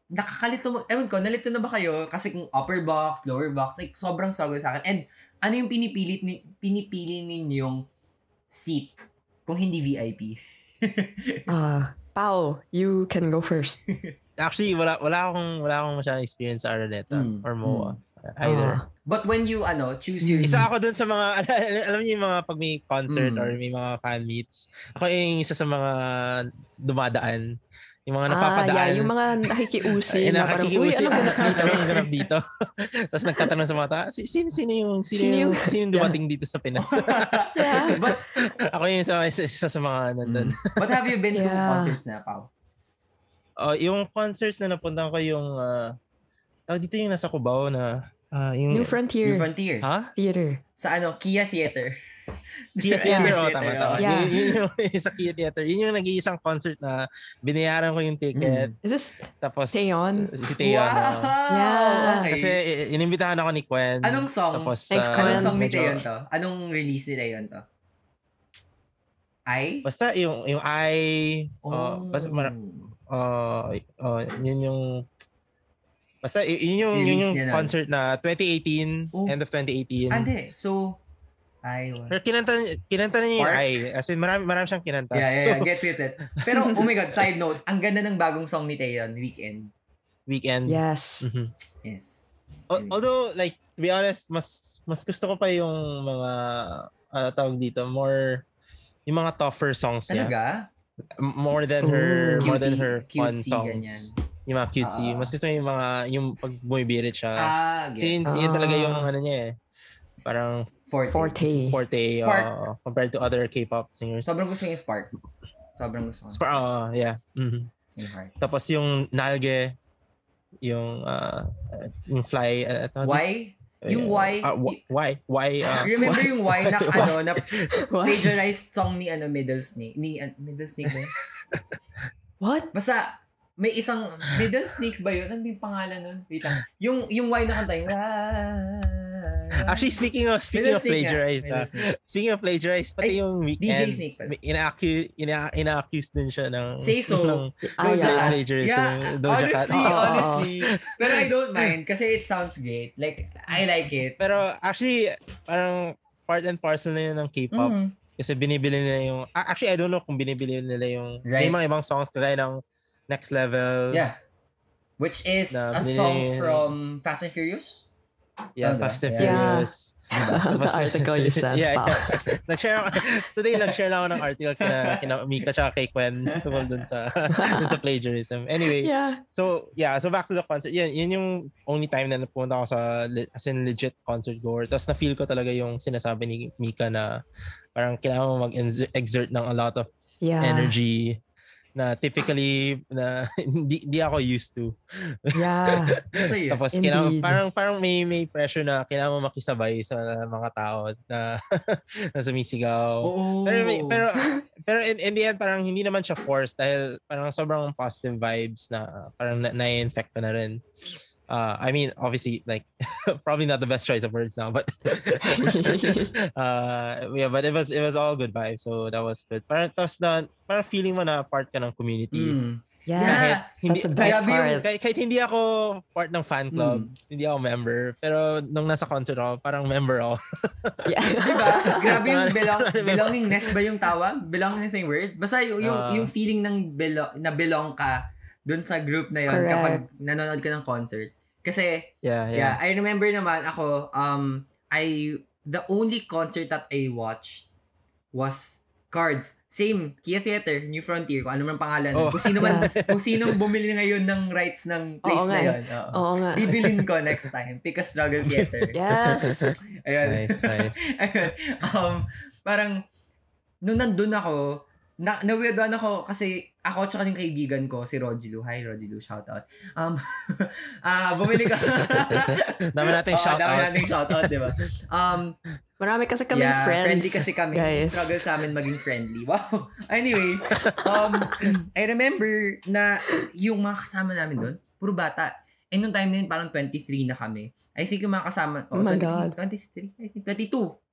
nakakalito mo, ewan ko, nalito na ba kayo? Kasi kung upper box, lower box, like, sobrang struggle sa akin. And, ano yung pinipilit ni, pinipili ninyong seat kung hindi VIP? Ah, Pao, you can go first. Actually, wala wala akong wala akong masyadong experience sa Araneta Mm, or MOA. Either. Ah, But when you, ano, choose your Isa ako dun sa mga, alam niyo yung mga pag may concert Mm. or may mga fan meets, ako yung isa sa mga dumadaan. Yung mga ah, napapadaan. yeah, yung mga nakikiusi na parang, uy, ano ganap dito? Ano yung ganap dito? Tapos nagtatanong sa mga tao, "Si- sino, sino yung, sino, Sino yung, sino yung dumating dito sa Pinas? Yeah. But, ako yung isa, isa, isa sa mga nandun. but have you been to Yeah. concerts na, Pao? Oh, yung concerts na napuntahan ko yung, uh, tawag dito yung nasa Cubao na, ah, yung, New Frontier New Frontier. ha? Theater. Sa ano, Kia Theater. Kia Yeah. Theater, oh, tama, tama. Yeah. Yun, yun yung sa Kia Theater. Yun yung nag-iisang concert na binayaran ko yung ticket. Is this Tapos, Taeyeon? Si Taeyeon. Wow! oh. Yeah. Okay. Kasi i- inimbitahan ako ni Gwen. Anong song? Tapos, Thanks, Gwen. Anong song ni Taeyeon to? Anong release ni Taeyeon to? Ay? Basta yung, yung I, oh. basta mara, oh, oh, yun yung, basta y- yun yung, yun yung na. concert na 2018, Oh. end of 2018. Ah, hindi. So, ay, wa- Pero kinanta, kinanta niya yung? I. As in, marami, marami siyang kinanta. Yeah, yeah, yeah. Gets it. Pero, oh my God, side note, ang ganda ng bagong song ni Taeyeon, Weekend. weekend. Yes. Mhm. Yes. Al- Although, like, to be honest, mas mas gusto ko pa yung mga, ano tawag dito, more, yung mga tougher songs niya. Talaga? More than her, Ooh. more than Cutie- her fun cutesy, songs. ganyan. Yung mga cutesy. Ah. mas gusto yung mga, yung pag bumibirit siya. Ah, Kasi get. yun, yun talaga yung Ah. ano niya eh. Parang Forte. Forte. forte Spark. uh, compared to other K-pop singers. Sobrang gusto ko yung Spark. Sobrang gusto ko. Spark, uh, yeah. Mhm. Yung heart. Tapos yung Nalge, yung uh, uh, yung Fly. Uh? Why? Yung why? Wh- why? Why? uh, Remember yung why na ano, na plagiarized song ni ano, Middle Snake? Ni, uh, Middle Snake ba? What? Basta, may isang, Middle Snake ba yun? Ano yung pangalan nun? Wait lang. Yung, yung why na kanta, yung? Actually, speaking of speaking Middle of plagiarized, Snake. speaking of plagiarized, pati Ay, yung weekend, DJ Snake pala. ina-accuse, ina, ina-accuse din siya ng, Say so. ng Ah, yeah. Cat. plagiarism. Yeah, Doja Cat. honestly, Oo. honestly. Pero I don't mind kasi it sounds great. Like, I like it. Pero actually, parang part and parcel na yun ng K-pop. Mm. Kasi binibili nila yung, actually, I don't know kung binibili nila yung, may mga ibang songs kagaya ng Next Level. Yeah. Which is a song from Fast and Furious? Yeah, Oh, diba? Fast and Yeah. Furious. the article you sent, yeah, pal. yeah. nag-share ako, today nag-share lang ako ng article kina, kina Mika tsaka kay Gwen tungkol dun sa, dun sa plagiarism. Anyway, Yeah. so yeah, so back to the concert. Yan, yun yung only time na napunta ako sa as in legit concert goer. Tapos na-feel ko talaga yung sinasabi ni Mika na parang kailangan mo mag-exert ng a lot of Yeah. energy na typically na hindi, hindi ako used to. Yeah. Tapos Indeed. kailangan, parang parang may may pressure na kailangan mo makisabay sa mga tao na na sumisigaw. Oo. Pero may- pero pero in, in the end parang hindi naman siya forced dahil parang sobrang positive vibes na parang na, na-infect ko na rin. Uh, I mean, obviously, like probably not the best choice of words now, but uh, yeah, but it was it was all good vibes, so that was good. Parang tapos na, parang feeling mo na part ka ng community. Mm. yes, Hindi, that's the best yung- part. kahit, kahit hindi ako part ng fan club, hindi ako member, pero nung nasa concert ako, parang member ako. Yeah. Diba? Grabe yung belong, belongingness ba yung tawag? Belongingness yung word? Basta yung, yung, Ah. yung feeling ng belong, na belong ka dun sa group na yon Correct. kapag nanonood ka ng concert. Kasi, yeah, yeah. yeah. I remember naman ako, um, I, the only concert that I watched was Cards. Same, Kia Theater, New Frontier, kung ano man pangalan. Oh. Kung sino man, kung sino bumili ngayon ng rights ng place Oo na nga. yun. Oo. Oo nga. Bibilin ko next time. Pick a Struggle Theater. Yes. Ayun. Nice, nice. Ayun. Um, parang, nung nandun ako, na, na-weirdoan ako kasi ako at saka yung kaibigan ko, si Rogy Lu. Hi, Rogy Lu. Shout out. Um, ah bumili ka. Dami nating Oo, shout dami out. nating shout out, di ba? Um, Marami kasi kami yeah, friends. friendly kasi kami. Guys. Struggle sa amin maging friendly. Wow. Anyway, um, I remember na yung mga kasama namin doon, puro bata. And nung time na yun, parang 23 na kami. I think yung mga kasama, Oh my 20 God. 23, I think 22.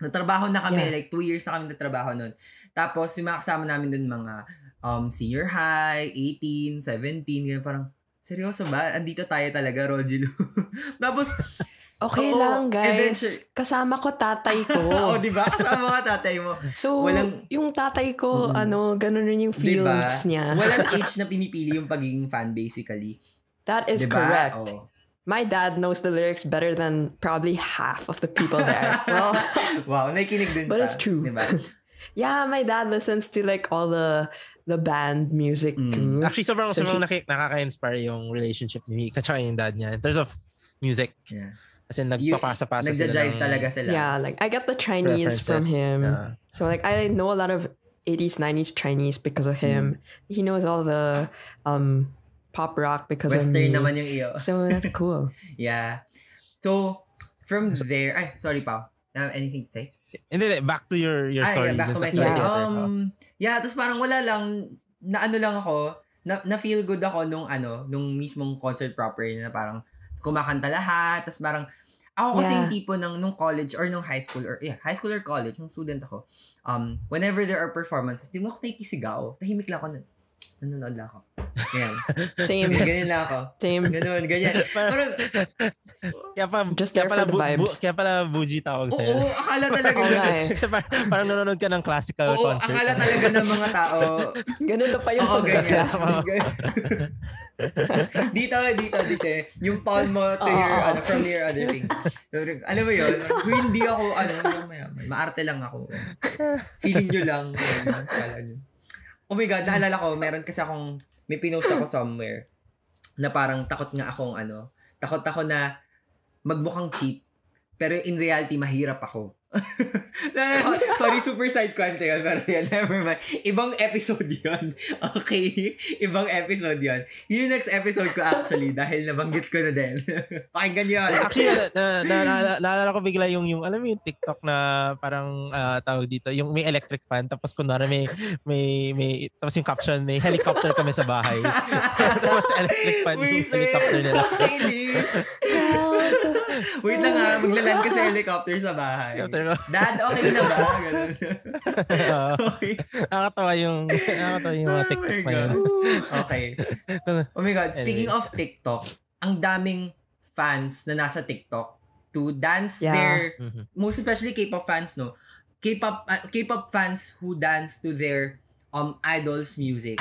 Natrabaho na kami, Yeah. like two years na kami natrabaho nun. Tapos yung mga kasama namin dun, mga um, senior high, 18, 17, ganyan, parang, seryoso ba? Andito tayo talaga, Rogy Lu. Tapos, Okay Oo, lang, guys. eventually- Kasama ko tatay ko. oh, di ba? Kasama mga tatay mo. So, Walang- yung tatay ko, ano, ganun rin yung Diba? feels niya. Walang age na pinipili yung pagiging fan, basically. That is diba? correct. Oh. My dad knows the lyrics better than probably half of the people there. well, Wow, nakikinig din But siya. it's true. Diba? yeah, my dad listens to like all the the band music Mm. too. Actually, sobrang, So sobrang she- naki- nakaka-inspire yung relationship ni Mika tsaka yung dad niya. In terms of music, Yeah. kasi You- nagpapasa-pasa sila Nagja-jive talaga sila. Yeah, like I got the Chinese from him. Yeah. So like I know a lot of 80s, 90s Chinese because of him. Mm. He knows all the um pop rock because of Western me. naman yung iyo. So that's cool. Yeah. So, from there, ay, sorry Pao. Uh, anything to say? Hindi, hindi, back to your your Ah, story. yeah, back to my story. theater. Um, yeah, tapos parang wala lang, na ano lang ako, na, na feel good ako nung ano, nung mismong concert proper na parang kumakanta lahat, tapos parang, ako kasi Yeah. yung tipo ng nung college or nung high school or yeah, high school or college, nung student ako, um, whenever there are performances, di mo ako nakikisigaw. Tahimik lang ako nun. Nanonood lang ako. Ganyan. Same. Ganyan lang ako. Same. Ganun, ganyan. Parang, Kaya pa, Just kaya pala, the bu- vibes. bu- kaya pala Buji tawag oo, sa'yo. akala talaga. Oo nga eh. parang, parang nanonood ka ng classical Oo, concert. akala talaga ng mga tao, Ganito pa yung Oo, ganyan. dito, dito, dito. eh. Yung palm mo to your, Oo. ano, from your other thing. So, alam mo yun, kung hindi ako, ano, maarte lang ako. Feeling nyo lang. Ano, kala nyo. Oh my God, naalala ko, meron kasi akong, may pinost ako somewhere, na parang takot nga akong, ano, takot ako na magmukhang cheap, pero in reality, mahirap ako. Sorry, super side kwento yun. Pero yan, never mind. Ibang episode yun. Okay? Ibang episode yun. Yun yung next episode ko actually dahil nabanggit ko na din. Pakinggan yun. Actually, na, na, na, na, naalala ko bigla yung, yung, alam mo yung TikTok na parang ah, tawag dito, yung may electric fan, tapos kunwari may, may, may, tapos yung caption, may helicopter kami sa bahay. tapos electric fan yung helicopter nila. Pakinig! Wait lang ha, maglaland ka sa helicopter sa bahay. Dad, okay na ba? Ganun. Okay. nakakatawa yung, nakakatawa yung mga Oh TikTok my na yun. God. Okay. Oh my God, speaking Anyway. of TikTok, ang daming fans na nasa TikTok to dance Yeah. their, Mhm. most especially K-pop fans, no? K-pop, uh, K-pop fans who dance to their um idols' music.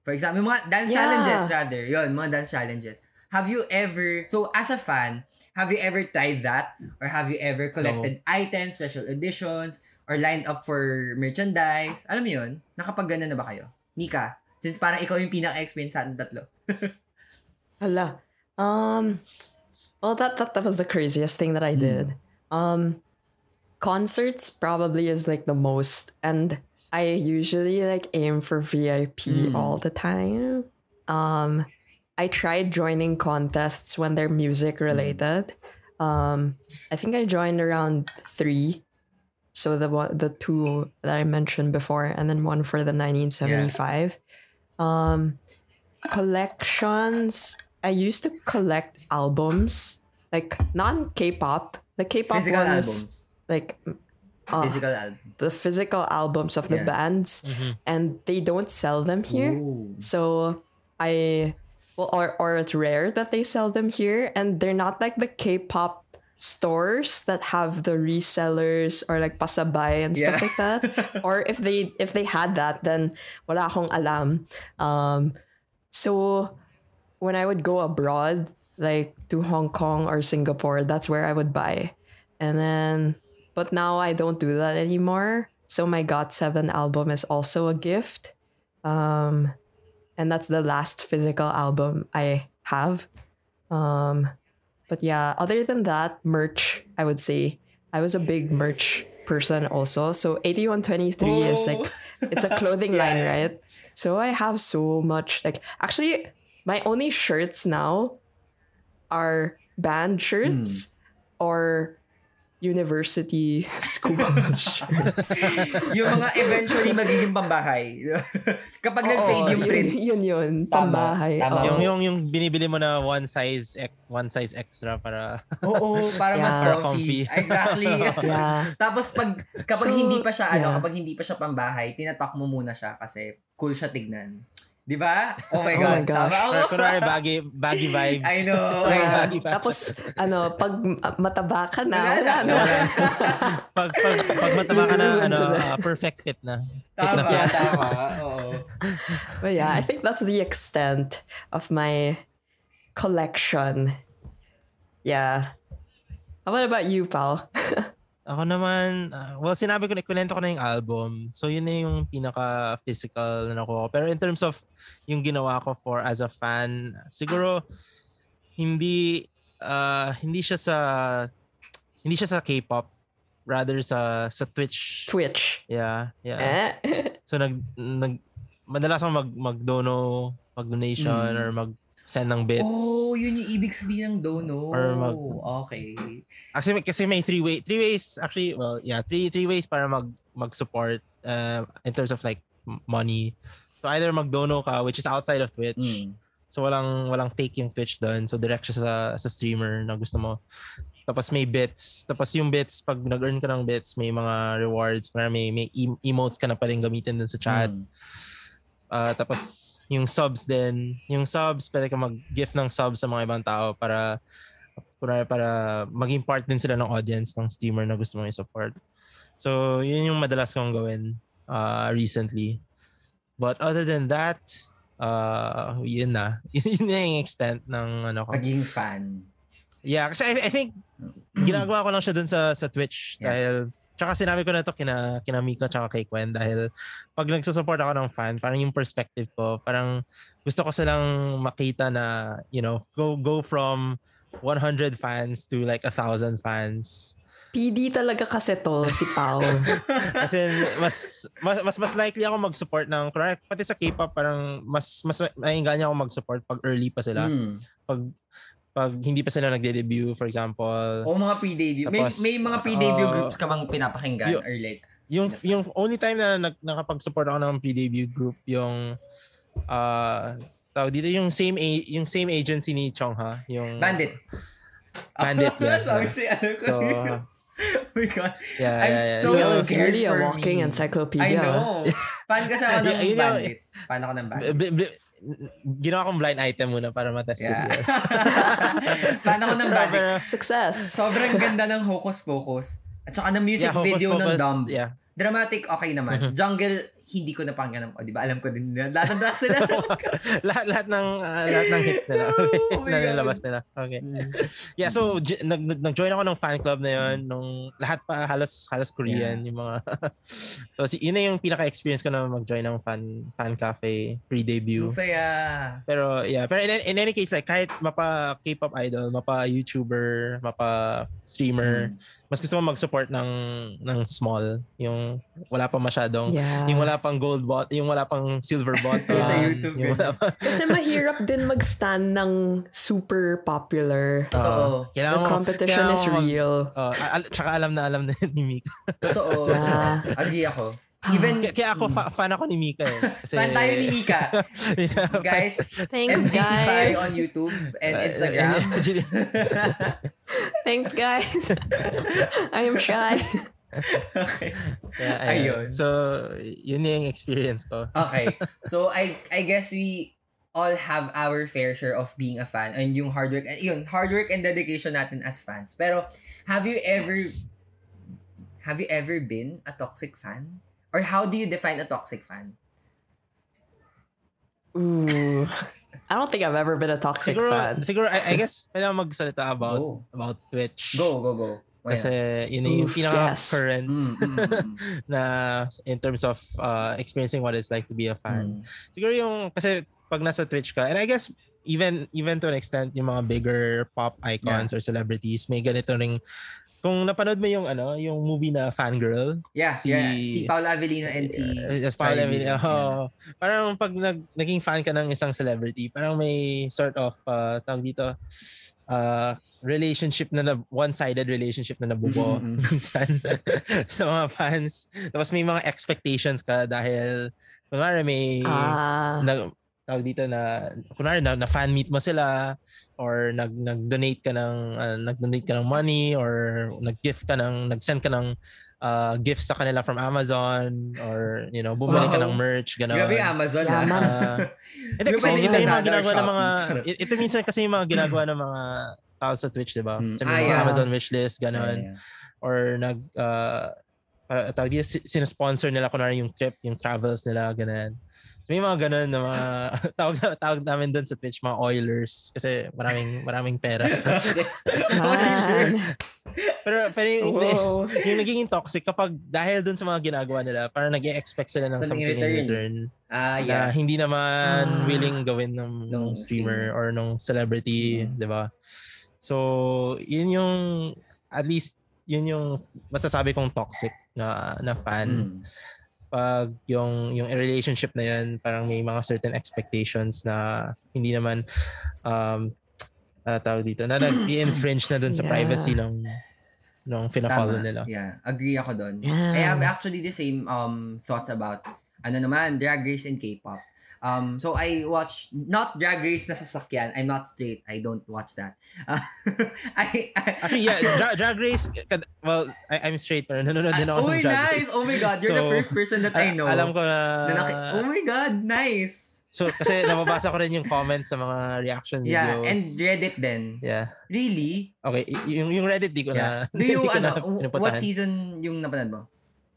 For example, yung mga dance Yeah. challenges rather. Yun, mga dance challenges. Have you ever, so as a fan, have you ever tried that? Or have you ever collected items, special editions, or lined up for merchandise? Alam mo yun? Nakapag ganun na ba kayo? Nika, since parang ikaw yung pinaka-experience sa ating tatlo. Hala. Um, well, that, that that was the craziest thing that I did. Um, concerts probably is like the most, and I usually like aim for VIP all the time. Um, I tried joining contests when they're music related. Um, I think I joined around three. So the one, the two that I mentioned before, and then one for the 1975. Um, collections I used to collect albums, like non K-pop. The K-pop Physical ones, albums. like uh, Physical albums. the physical albums of the Yeah. bands, and they don't sell them here. Ooh. So I well, or or it's rare that they sell them here, and they're not like the K-pop stores that have the resellers or like pasabay and stuff Yeah. like that. or if they if they had that, then wala akong alam. Um, so when I would go abroad, like to Hong Kong or Singapore, that's where I would buy. And then, but now I don't do that anymore. So my GOT7 album is also a gift. Um, and that's the last physical album I have. Um, but yeah, other than that, merch, I would say I was a big merch person also. So 8123 is like, it's a clothing line, right? So I have so much, like, actually, my only shirts now are band shirts or university school shirts. yung mga eventually magiging pambahay. Kapag nag-fade yung yun, print. yun yun, Tama, pambahay. tama. oo. Yung yung yung binibili mo na one size ex- one size extra para Oo, para mas Yeah. comfy. Comfy. Exactly. Yeah. Tapos pag kapag So, hindi pa siya ano, yeah. kapag hindi pa siya pambahay, tinatak mo muna siya kasi cool siya tignan. 'Di ba? Oh my Oh god. my gosh. Tama ako. Kunwari baggy, baggy vibes. I know. Baggy Yeah. vibes. Tapos, ano, pag uh, mataba ka na, Wala na. na. pag, pag, pag mataba ka na, ano, ah, perfect fit na. Tama, tama. Oo. But yeah, I think that's the extent of my collection. Yeah. About about you, pal? Ako naman, ah, well, sinabi ko na, kunento ko na yung album. So, yun na yung pinaka-physical na nakuha ko. Pero in terms of yung ginawa ko for as a fan, siguro, hindi, ah, hindi siya sa, hindi siya sa K-pop. Rather sa, sa Twitch. Twitch. Yeah, yeah. Eh? So, nag, nag, madalas ako mag, mag-dono, mag-donation, Mm. or mag-send ng bits. Oh, yun yung ibig sabihin ng dono. Or mag- okay. Actually, kasi may three way, three ways actually, well, yeah, three three ways para mag mag-support uh, in terms of like money. So either magdono ka which is outside of Twitch. Mm. So walang walang take yung Twitch doon. So direct siya sa sa streamer na gusto mo. Tapos may bits. Tapos yung bits pag nag-earn ka ng bits, may mga rewards, para may may em- emotes ka na pwedeng gamitin dun sa chat. Mm. Ah, tapos yung subs din, yung subs pwede ka mag-gift ng subs sa mga ibang tao para para, para maging part din sila ng audience ng streamer na gusto mong i-support. So, yun yung madalas kong gawin uh, recently. But other than that, uh, yun na. yun na yung extent ng ano ko. Pagiging fan. Yeah, kasi I, I think ginagawa ko lang siya dun sa sa Twitch Yeah. dahil tsaka sinabi ko na to kina kina Mika tsaka kay Gwen dahil pag nagsusupport ako ng fan, parang yung perspective ko, parang gusto ko silang makita na, you know, go go from 100 fans to like a thousand fans. PD talaga kasi to, si Pao. Kasi mas mas mas, mas likely ako mag-support ng kunwari, pati sa K-pop parang mas mas mainganya ako mag-support pag early pa sila. Mm. Pag pag hindi pa sila nagde-debut for example. O mga pre-debut. May, Tapos, may mga pre-debut uh, groups ka bang pinapakinggan yung- or like Yung yung only time na nag, nakapag-support ako ng pre-debut group yung uh tawag dito yung same a, yung same agency ni Chong ha, yung Bandit? Bandit, yeah. Sabi si ano ko. So, oh my God. yeah, I'm yeah, yeah. so So, scared really a for walking me. I encyclopedia. know. Fan kasi ako ng Bandit. Fan ako ng Bandit. Ginawa kong blind item muna para matest Yeah. yun. Fan ako ng. Pero, Success. Sobrang ganda ng Hocus Pocus. At saka ng music yeah, Hocus video ng Pocus, Dumb. Yeah. Dramatic, okay naman. Jungle, hindi ko napakinggan. O, di ba? Alam ko din. Lahat ng tracks nila. lahat lahat ng ah, lahat ng hits nila. Oh my na nilabas nila. Okay. Yeah, so j- nag nag- nag-join ako ng fan club na yon nung lahat pa halos halos Korean yung mga So si yun na yung pinaka-experience ko na mag-join ng fan fan cafe pre-debut. Ang saya. Pero yeah, pero in, in any case like kahit mapa K-pop idol, mapa YouTuber, mapa streamer, mas gusto ko mag-support ng ng small, yung wala pa masyadong Yeah. yung wala pang gold bot, yung wala pang silver bottom. Sa YouTube, Yung wala Kasi mahirap din mag-stand ng super popular. Totoo. The kailangan mo- competition is mo mag- real. Oh, al- tsaka alam na alam na ni Mika. Totoo. Yeah. Agree ako. Even, Kaya, kaya ako, fa- fan ako ni Mika eh. Kasi, fan tayo ni Mika. Yeah, Guys, Thanks, FGT5 guys. on YouTube and Uh, Instagram. Thanks, guys. I am shy. okay. Yeah, Ayun. ayun. So, yun yung experience ko. Okay. So I I guess we all have our fair share of being a fan and yung hard work yun, hard work and dedication natin as fans. Pero have you ever have you ever been a toxic fan? Or how do you define a toxic fan? Ooh. I don't think I've ever been a toxic Siguro, fan. siguro I, I guess, kailangan magsalita about Go. about Twitch. Go, go, go. Kasi yun yung Oof, pinaka-current Mm, mm, mm, mm, na in terms of uh, experiencing what it's like to be a fan. mm. Siguro yung, kasi pag nasa Twitch ka, and I guess even even to an extent yung mga bigger pop icons or celebrities may ganito ring kung napanood mo yung ano yung movie na Fangirl Yeah, Si- yeah. Si Paolo Avellino and si Uh, yes, parang, Vision. oh, parang pag nag, naging fan ka ng isang celebrity, parang may sort of, uh, tawag dito, uh, relationship na, na one-sided relationship na nabubo Mm, mm, mm. minsan sa mga fans. Tapos may mga expectations ka dahil, kunwari may, Ah. na, tawag dito na, kunwari na, na fan meet mo sila or nag, nag-donate ka ng, uh, nag-donate ka ng money or nag-gift ka ng, nag-send ka ng uh, gifts sa kanila from Amazon or, you know, bumili ka Wow. ng merch, gano'n. Grabe Amazon ah. Yaman. Ah, Hindi Yung kasi ito yung mga ginagawa ng mga, ito minsan kasi yung mga ginagawa ng mga tao sa Twitch, di ba? Mm. Sa may Ah, mga yeah. Amazon wishlist, Yeah, gano'n. yeah. Or nag, uh, para- tawag dito, si- sinasponsor nila kunwari yung trip, yung travels nila, gano'n. May mga ganun na mga tawag, tawag namin doon sa Twitch, mga Oilers. Kasi maraming maraming pera. Pero pero yung, Whoa. yung nagiging toxic kapag dahil doon sa mga ginagawa nila, parang nag expect sila ng Something something, in in return. return. Ah, Na yeah. hindi naman Ah. willing gawin ng, ng streamer or nung celebrity, Mm. 'di ba? So, yun yung at least yun yung masasabi kong toxic na na fan Mm. Pag yung yung relationship na yun parang may mga certain expectations na hindi naman um uh, tawag dito na nag-infringe na dun sa Yeah. privacy ng ng fina-follow nila. Yeah, agree ako doon. Yeah. I have actually the same um thoughts about ano naman, Drag Race and K-pop. Um, so I watch not Drag Race na sasakyan. I'm not straight. I don't watch that. I, I Actually, yeah, dra- drag race, well, I, I'm straight, pero nanonood din ako oh, ng drag nice! race. Oh my God, you're the So, first person that I Ah, know. alam ko na, na naki- oh my God, nice! so, kasi nababasa ko rin yung comments sa mga reaction Yeah, videos. and Reddit then. yeah. Really? Okay, y- yung, yung Reddit, di ko Yeah. na, Do you, ano, na w- what season yung napanood mo?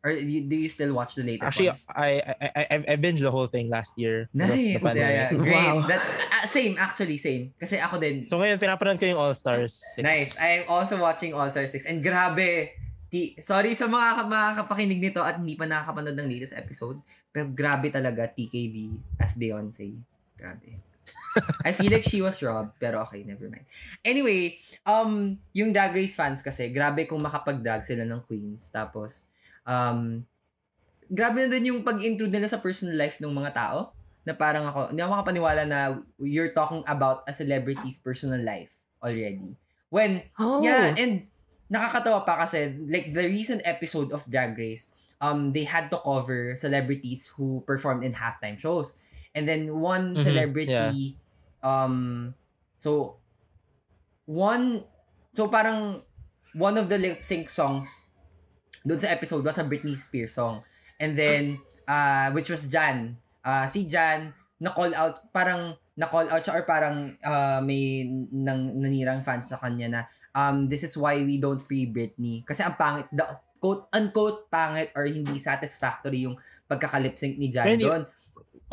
Or you- do you still watch the latest Actually, one? I, I, I, I binged the whole thing last year. Nice. The- the Yeah, yeah. Great. Wow. That, ah, same, actually, same. Kasi ako din, So ngayon, pinapanood ko yung All-Stars 6. Nice. I'm also watching All Star 6. And grabe, ti- sorry sa mga makakapakinig nito at hindi pa nakakapanood ng latest episode. Pero grabe talaga TKB as Beyonce. Grabe. I feel like she was robbed, pero okay, never mind. Anyway, um, yung Drag Race fans kasi, grabe kung makapag-drag sila ng queens. Tapos, um, grabe na din yung pag-intrude nila sa personal life ng mga tao. Na parang ako, hindi ako makapaniwala na you're talking about a celebrity's personal life already. When Oh. Yeah, and nakakatawa pa kasi like the recent episode of Drag Race, um they had to cover celebrities who performed in halftime shows. And then one Mhm, celebrity um so one so parang one of the lip sync songs doon sa episode was a Britney Spears song. And then uh which was Jan. Uh si Jan na-call out parang na-call out siya or parang uh, may nang nanirang fans sa kanya na um this is why we don't free Britney kasi ang pangit the quote unquote pangit or hindi satisfactory yung pagkakalip sync ni Jan Pero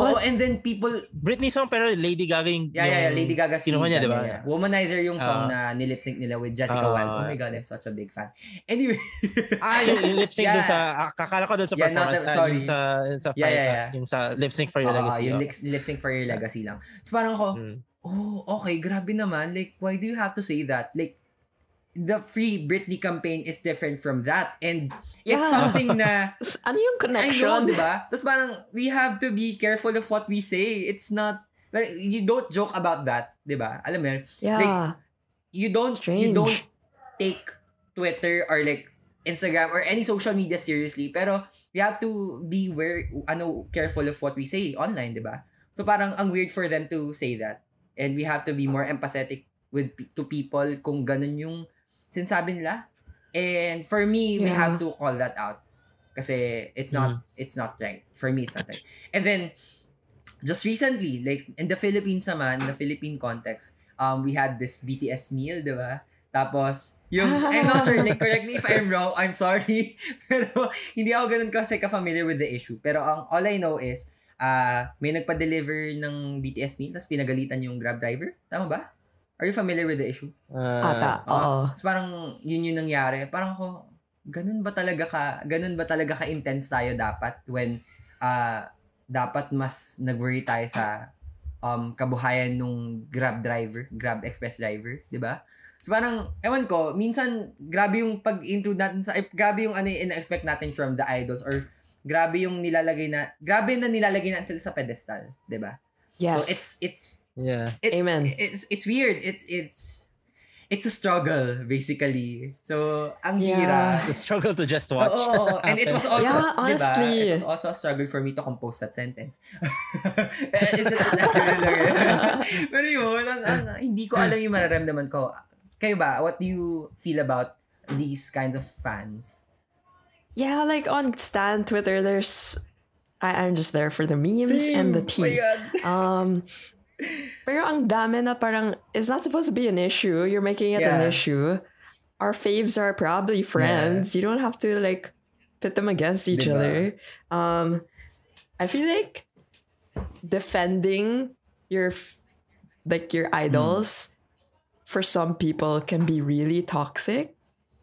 Oh, and then people Britney song, pero Lady Gaga yung... Yeah, yeah, yeah. Lady Gaga kinuha niya, di ba? yeah, yeah. Womanizer yung song Ah. na nilip sync nila with Jessica Ah. Wang. Oh my God, I'm such a big fan. Anyway. Ah, yung, yung lip sync Yeah. dun sa... ah, Kakala ko dun sa Yeah, not performance. ah, sorry. Yung sa, yung sa Yeah, yeah, ah, yeah. Yung sa lip sync for your Oo, legacy. yung oh. lip, lip sync for your legacy lang. So parang ako, Mm. oh, okay, grabe naman. Like, why do you have to say that? Like, the free Britney campaign is different from that. And it's Yeah. something na, Ano yung I know, connection? di ba? Tapos parang, we have to be careful of what we say. It's not, like, you don't joke about that, di ba? Alam mo yun? Yeah. you don't, you Strange. don't take Twitter or like, Instagram or any social media seriously. Pero we have to be where, ano, careful of what we say online, di ba? So parang ang weird for them to say that. And we have to be more empathetic with to people kung ganun yung sinasabi nila. And for me, we Yeah. have to call that out. Kasi it's not it's not right. For me, it's not right. And then just recently, like in the Philippines naman, in the Philippine context, um, we had this BTS meal, di ba? Tapos, yung, I'm not sure, like, correct me if I'm wrong, I'm sorry. Pero, hindi ako ganun kasi ka-familiar with the issue. Pero, ang, all I know is, uh, may nagpa-deliver ng BTS meal, tapos pinagalitan yung Grab driver. Tama ba? Are you familiar with the issue? Ah, Ata, oo. So, parang, yun yung nangyari. Parang ako, ganun ba talaga ka, ganun ba talaga ka-intense tayo dapat when, uh, dapat mas nag-worry tayo sa um, kabuhayan nung Grab driver, Grab Express driver, di ba? So parang, ewan ko, minsan, grabe yung pag-intrude natin sa, eh, grabe yung ano yung in-expect natin from the idols or grabe yung nilalagay na, grabe na nilalagay na sila sa pedestal, di ba? Yes. So it's, it's, yeah. it's, Amen. It's, it's weird. It's, it's, it's a struggle, basically. So, ang Yeah. hirap. It's a struggle to just watch. Oo, and it was also, Yeah, honestly. diba, it was also a struggle for me to compose that sentence. it, it, it's actually lang yun. Pero yun, ang, ang, hindi ko alam yung mararamdaman ko. Kayo ba, what do you feel about these kinds of fans? yeah, like on Stan Twitter, there's I, I'm just there for the memes and the Oh tea. God. Um, pero ang dami na parang it's not supposed to be an issue. You're making it an issue. Our faves are probably friends. You don't have to like pit them against each other. Um, I feel like defending your like your idols for some people can be really toxic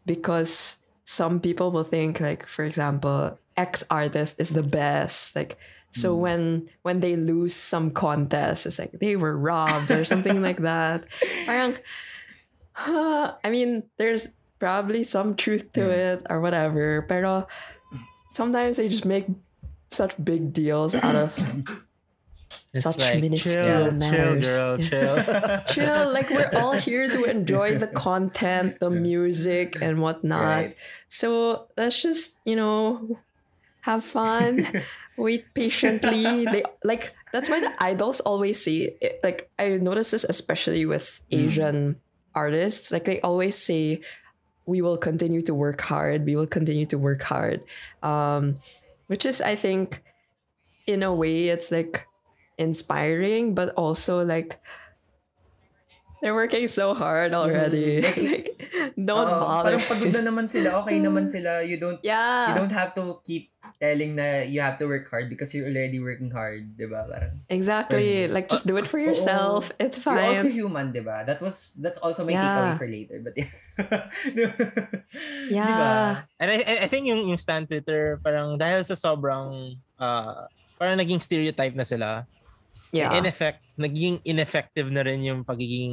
because some people will think like for example x artist is the best like so hmm. when when they lose some contest it's like they were robbed or something like that Parang, huh, i mean there's probably some truth to hmm. it or whatever pero sometimes they just make such big deals out of It's Such like, minuscule chill, chill, matters. girl, chill. chill like we're all here to enjoy the content the music and whatnot Right. so let's just you know have fun wait patiently they like that's why the idols always say it- like i notice this especially with asian artists like they always say we will continue to work hard we will continue to work hard um which is i think in a way it's like inspiring but also like they're working so hard already. like, don't Oo, bother. parang pagod na naman sila, okay naman sila. You don't yeah. you don't have to keep telling na you have to work hard because you're already working hard, 'di ba? Parang exactly. Like just do it for yourself. It's you're also fine. human, 'di ba? That was that's also my Yeah. takeaway for later. But yeah. Yeah. Di ba? And I, I- I think yung, yung stand Twitter, parang dahil sa sobrang, uh, parang naging stereotype na sila, Yeah. in effect, naging ineffective na rin yung pagiging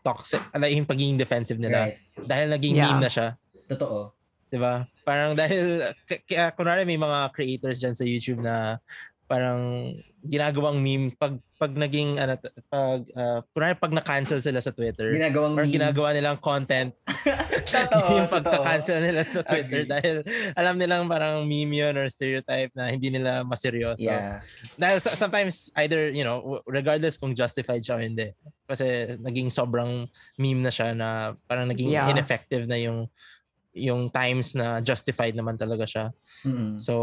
toxic, ala, yung pagiging defensive nila. Right. Dahil naging Yeah. meme na siya. Totoo. 'di ba? Parang dahil kaya kunwari may mga creators diyan sa YouTube na parang ginagawang meme pag pag naging ano pag uh, kunwari pag na-cancel sila sa Twitter Ginagawang or meme. ginagawa nilang content Totoo. yung pagka-cancel nila sa Twitter Agree. dahil alam nilang parang meme yun or stereotype na hindi nila maseryoso. Yeah. Dahil so- sometimes either, you know, regardless kung justified siya o hindi. Kasi naging sobrang meme na siya na parang naging Yeah. ineffective na yung yung times na justified naman talaga siya. Mm-mm. So,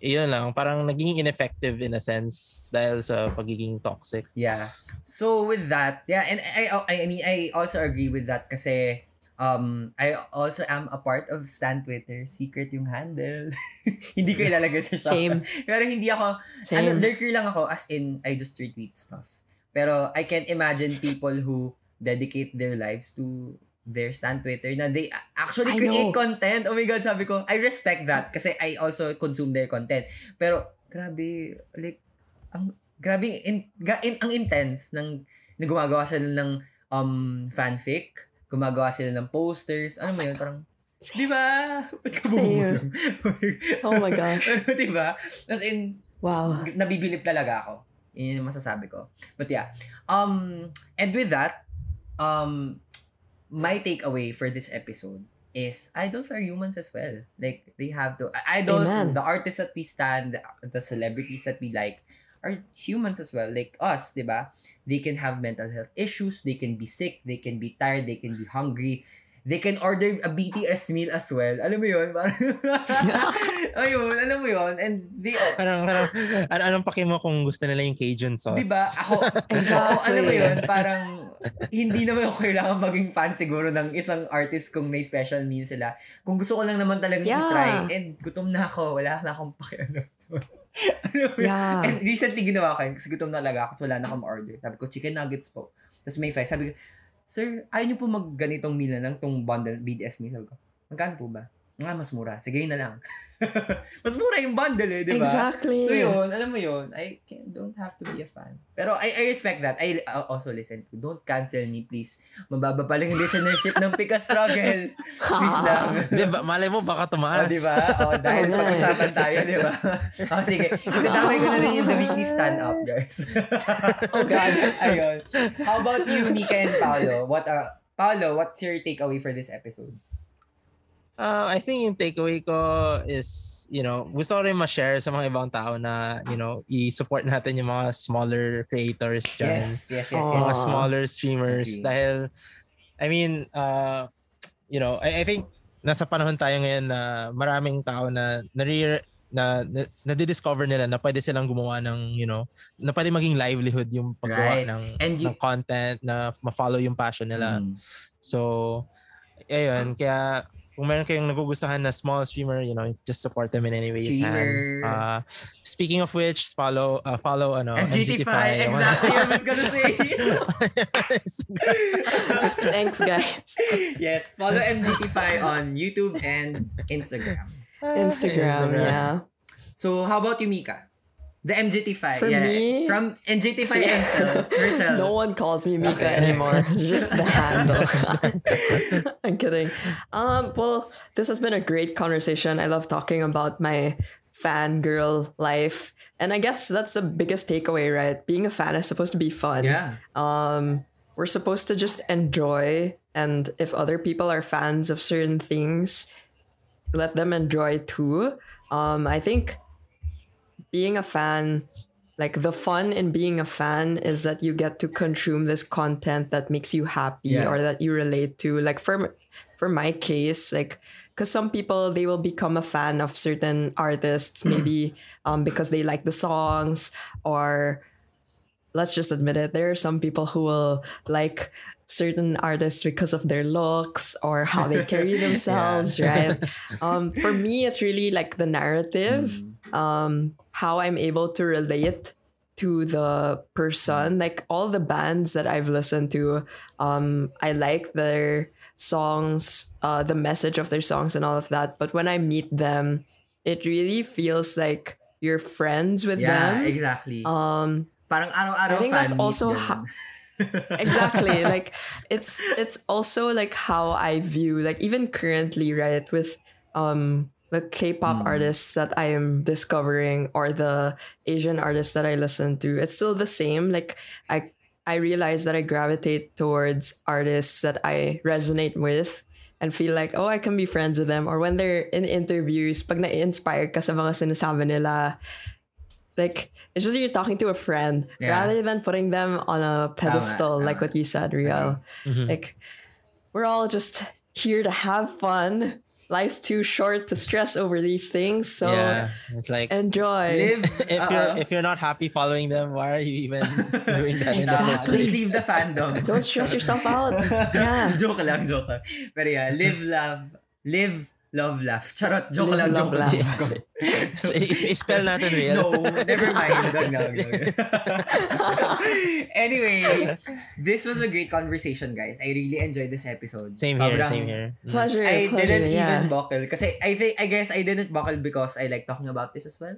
yun lang. Parang naging ineffective in a sense dahil sa pagiging toxic. Yeah. So with that, yeah, and I I, I mean I also agree with that kasi um I also am a part of Stan Twitter. Secret yung handle. hindi ko ilalagay sa shop. Same. Pero hindi ako Same. ano lurker lang ako as in I just retweet stuff. Pero I can't imagine people who dedicate their lives to their Stan Twitter na they actually create content. Oh my God, sabi ko, I respect that kasi I also consume their content. Pero, grabe, like, ang, grabe, in, ga, in, ang intense ng, na gumagawa sila ng um, fanfic, gumagawa sila ng posters, ano mo yun, parang, di ba? Ba't ka bumubulong? Oh my gosh. di ba? As in, Wow. nabibilip talaga ako. Yun yung masasabi ko. But yeah. Um, and with that, um, my takeaway for this episode is idols are humans as well. Like they have to idols, Amen. the artists that we stand, the celebrities that we like are humans as well. Like us, 'di ba? They can have mental health issues, they can be sick, they can be tired, they can be hungry. They can order a BTS meal as well. Alam mo yun? Parang, ayun, alam mo yun? And they, Parang, parang, ano, anong paki mo kung gusto nila yung Cajun sauce? Di ba? Ako, Exactly. ako, alam mo yun, parang hindi naman ako kailangan maging fan siguro ng isang artist kung may special meal sila. Kung gusto ko lang naman talagang Yeah. i-try and gutom na ako, wala na akong pakialam? Yeah. And recently ginawa ko yun kasi gutom na talaga ako so wala na akong order. Sabi ko, chicken nuggets po. Tapos may fries. Sabi ko, Sir, ayaw niyo po mag ganitong meal na lang, tong bundle, BDS meal. Ko, magkano po ba? Nga, mas mura. Sige, yun na lang. mas mura yung bundle eh, di ba? Exactly. So yun, alam mo yun, I can, don't have to be a fan. Pero I, I respect that. I uh, also listen to. Don't cancel me, please. Mababa pa lang yung listenership ng Pika Struggle. Please lang. Di ba? Malay mo, baka tumaas. di ba? O, dahil eh. pag-usapan tayo, di ba? O, sige. Itatawag ko na rin yung The Weekly Stand-Up, guys. Oh, God. Ayun. How about you, Mika and Paolo? What are, Paolo, what's your takeaway for this episode? Uh, I think yung takeaway ko is, you know, gusto ko rin ma-share sa mga ibang tao na, you know, i-support natin yung mga smaller creators dyan. Yes, yes, yes, Aw. Mga yes. smaller streamers. Agree. Dahil, I mean, uh, you know, I, I think nasa panahon tayo ngayon na maraming tao na nare na, na nadidiscover nila na pwede silang gumawa ng, you know, na pwede maging livelihood yung paggawa Right. ng, And you- ng content na ma-follow yung passion nila. Mm. So, ayun, kaya kung meron kayong nagugustuhan na small streamer, you know, just support them in any way you Streamer. can. Uh, speaking of which, follow, uh, follow, ano, MGT5, MGT5. exactly. I was gonna say. Thanks, guys. yes, follow MGT5 on YouTube and Instagram. Instagram, yeah. So, how about you, Mika? The MGT5. For yeah. me? From MGT5 herself. herself. No one calls me Mika Okay. anymore. Just the handle. I'm kidding. Um, well, this has been a great conversation. I love talking about my fangirl life. And I guess that's the biggest takeaway, right? Being a fan is supposed to be fun. Yeah. Um, we're supposed to just enjoy, and if other people are fans of certain things, let them enjoy too. Um, I think being a fan, like the fun in being a fan is that you get to consume this content that makes you happy Yeah. or that you relate to. Like for for my case, like because some people they will become a fan of certain artists maybe um, because they like the songs or let's just admit it there are some people who will like certain artists because of their looks or how they carry themselves right um, for me it's really like the narrative um, how i'm able to relate to the person. Like all the bands that i've listened to um, i like their songs uh, the message of their songs and all of that. But when i meet them it really feels like you're friends with Yeah, them. exactly. um Parang araw-araw I think that's also ha- exactly. Like it's it's also like how i view like even currently right with um the k-pop Mm. artists that i am discovering or the asian artists that i listen to it's still the same like i i realize that i gravitate towards artists that i resonate with and feel like oh i can be friends with them or when they're in interviews pag na-inspire ka sa mga sinasabi nila like it's just you're talking to a friend Yeah. rather than putting them on a pedestal like tama. what you said real Mhm. like we're all just here to have fun life's too short to stress over these things so yeah, it's like enjoy Live. if you're uh-uh. if you're not happy following them, why are you even doing that? in the Tama. first Exactly. Just leave the fandom. don't stress yourself out yeah joke lang, joke lang. Pero yeah, live, love, live, love, laugh. Charot, joke Live, lang, love, joke lang. laugh. So, i- i- spell natin real. No, never mind. Wag na, anyway, this was a great conversation, guys. I really enjoyed this episode. Same here, Sobrang- same here. Mm. pleasure I pleasure didn't yeah even buckle. Kasi I think, I guess I didn't buckle because I like talking about this as well.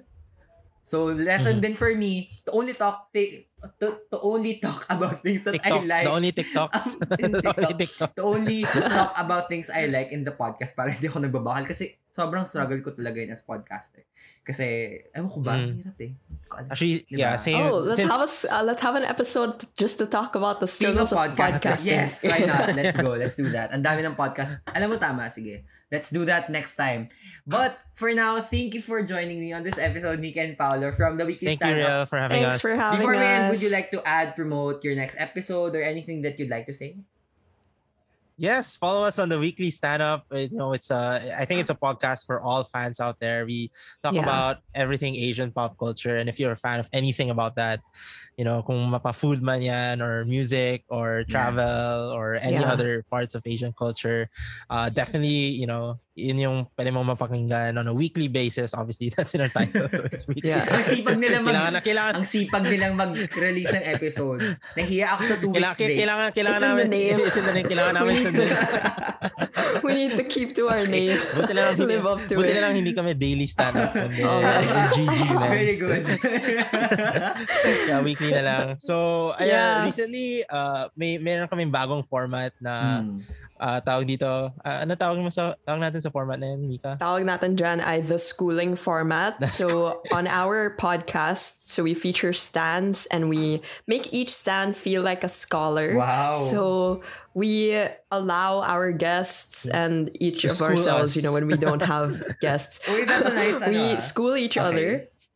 So, lesson din for me to only talk, th- to, to only talk about things that TikTok. I like. The only TikToks. in the only TikTok, TikTok. to only talk about things I like in the podcast para hindi ako nagbabakal. Kasi sobrang struggle ko talaga yun as podcaster. Kasi, ewan ko ba, Mm. ang hirap eh. Actually, Diba? yeah, same. Oh, let's since- have us. Uh, let's have an episode just to talk about the struggles of podcast, podcasting. yes, why not? Let's go. Let's do that. Ang dami ng podcast. Alam mo tama, sige. Let's do that next time. But for now, thank you for joining me on this episode, Nika and Paolo from the Weekly Thank you, Stand Up. Riel, for having Thanks us. for having Before we end, us. would you like to add, promote your next episode or anything that you'd like to say? Yes, follow us on the weekly stand up. You know, it's a I think it's a podcast for all fans out there. We talk Yeah. about everything Asian pop culture and if you're a fan of anything about that, you know, kung mapa food man yan or music or travel or any Yeah. other parts of Asian culture, uh definitely, you know, yun yung pwede mong mapakinggan on a weekly basis. Obviously, that's in our title. So it's weekly. Yeah. Ang sipag nila mag... kailangan na kailangan ang sipag nilang mag-release ng episode. Nahiya ako sa two-week kailangan, break. kailangan, kailangan It's in the namin, name. It's in the name. Kailangan namin We need sundin. we need to keep to our name. Buti na lang hindi, Live up to buti it. na lang hindi kami daily stand-up. Kundi, Oh. GG, man. Very good. yeah, weekly na lang. So, ayan, Yeah. recently, uh, may meron kaming bagong format na Hmm. Uh, tawag dito. Uh, ano tawag mo sa tawag natin sa format na yun, Mika? Tawag natin dyan ay the schooling format. That's so on our podcast, so we feature stands and we make each stand feel like a scholar. Wow. So we allow our guests and each To of school ourselves, you know, when we don't have guests, Uy, that's a nice ano, we ah. school each Okay. other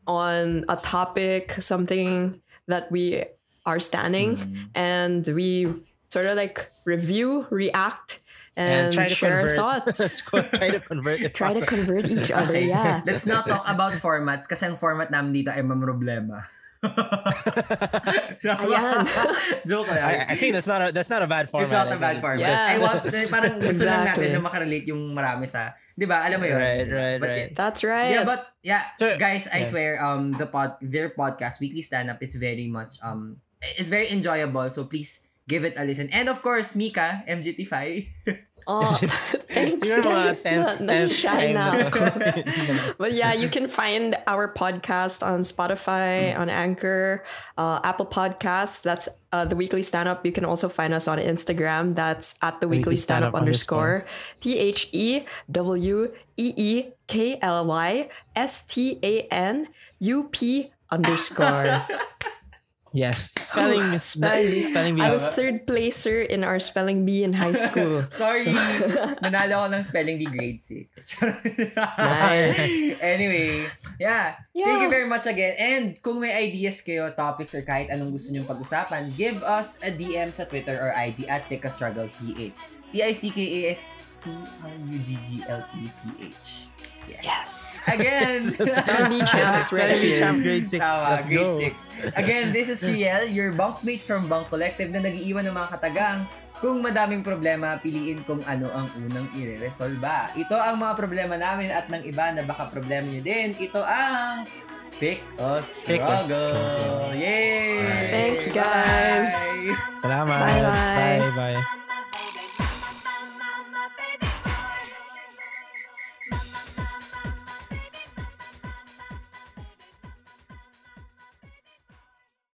on a topic, something that we are standing, Mm. and we sort of like review, react, and, try to share thoughts. try to convert. Try to convert each other, Okay. yeah. Let's not talk about formats kasi ang format namin dito ay mamroblema. Ayan. Joke lang. I, I think that's not a that's not a bad format. It's not a bad format. Yeah. I want, eh, parang gusto lang natin Exactly. na makarelate yung marami sa, di ba, alam mo yun? Right, right, But, right. That's right. Yeah, but yeah, So, guys, I yeah. swear, um, the pod, their podcast, Weekly Stand Up, is very much, um, it's very enjoyable. So please give it a listen. And of course, Mika, MGT5. Oh, thanks, Siguro mga guys. 10th Na- na-shy time na na ako. to. But yeah, you can find our podcast on Spotify, on Anchor, uh, Apple Podcasts. That's uh, the Weekly Stand Up. You can also find us on Instagram. That's at the Weekly, Weekly Stand Up Stand Up underscore T H E W E E K L Y S T A N U P underscore. Yes. Spelling Spelling spelling, bee. spelling bee. I was third placer in our spelling bee in high school. Sorry, nanalo ako ng spelling bee grade 6. Nice. anyway, yeah. Yeah. Thank you very much again. And kung may ideas kayo, topics, or kahit anong gusto nyong pag-usapan, give us a DM sa Twitter or IG at PickAStrugglePH. P-I-C-K-A-S-T-R-U-G-G-L-E-P-H. Yes. Again. Bee champs right champ grade 6. Tama, Let's grade go. 6. Again, this is Riel, your bunkmate from Bunk Collective na nag-iiwan ng mga katagang. Kung madaming problema, piliin kung ano ang unang ire-resolba. Ito ang mga problema namin at ng iba na baka problema nyo din. Ito ang Pick a Pick a Struggle. Yay! Thanks, guys. Bye! Salamat. Bye-bye. Bye-bye.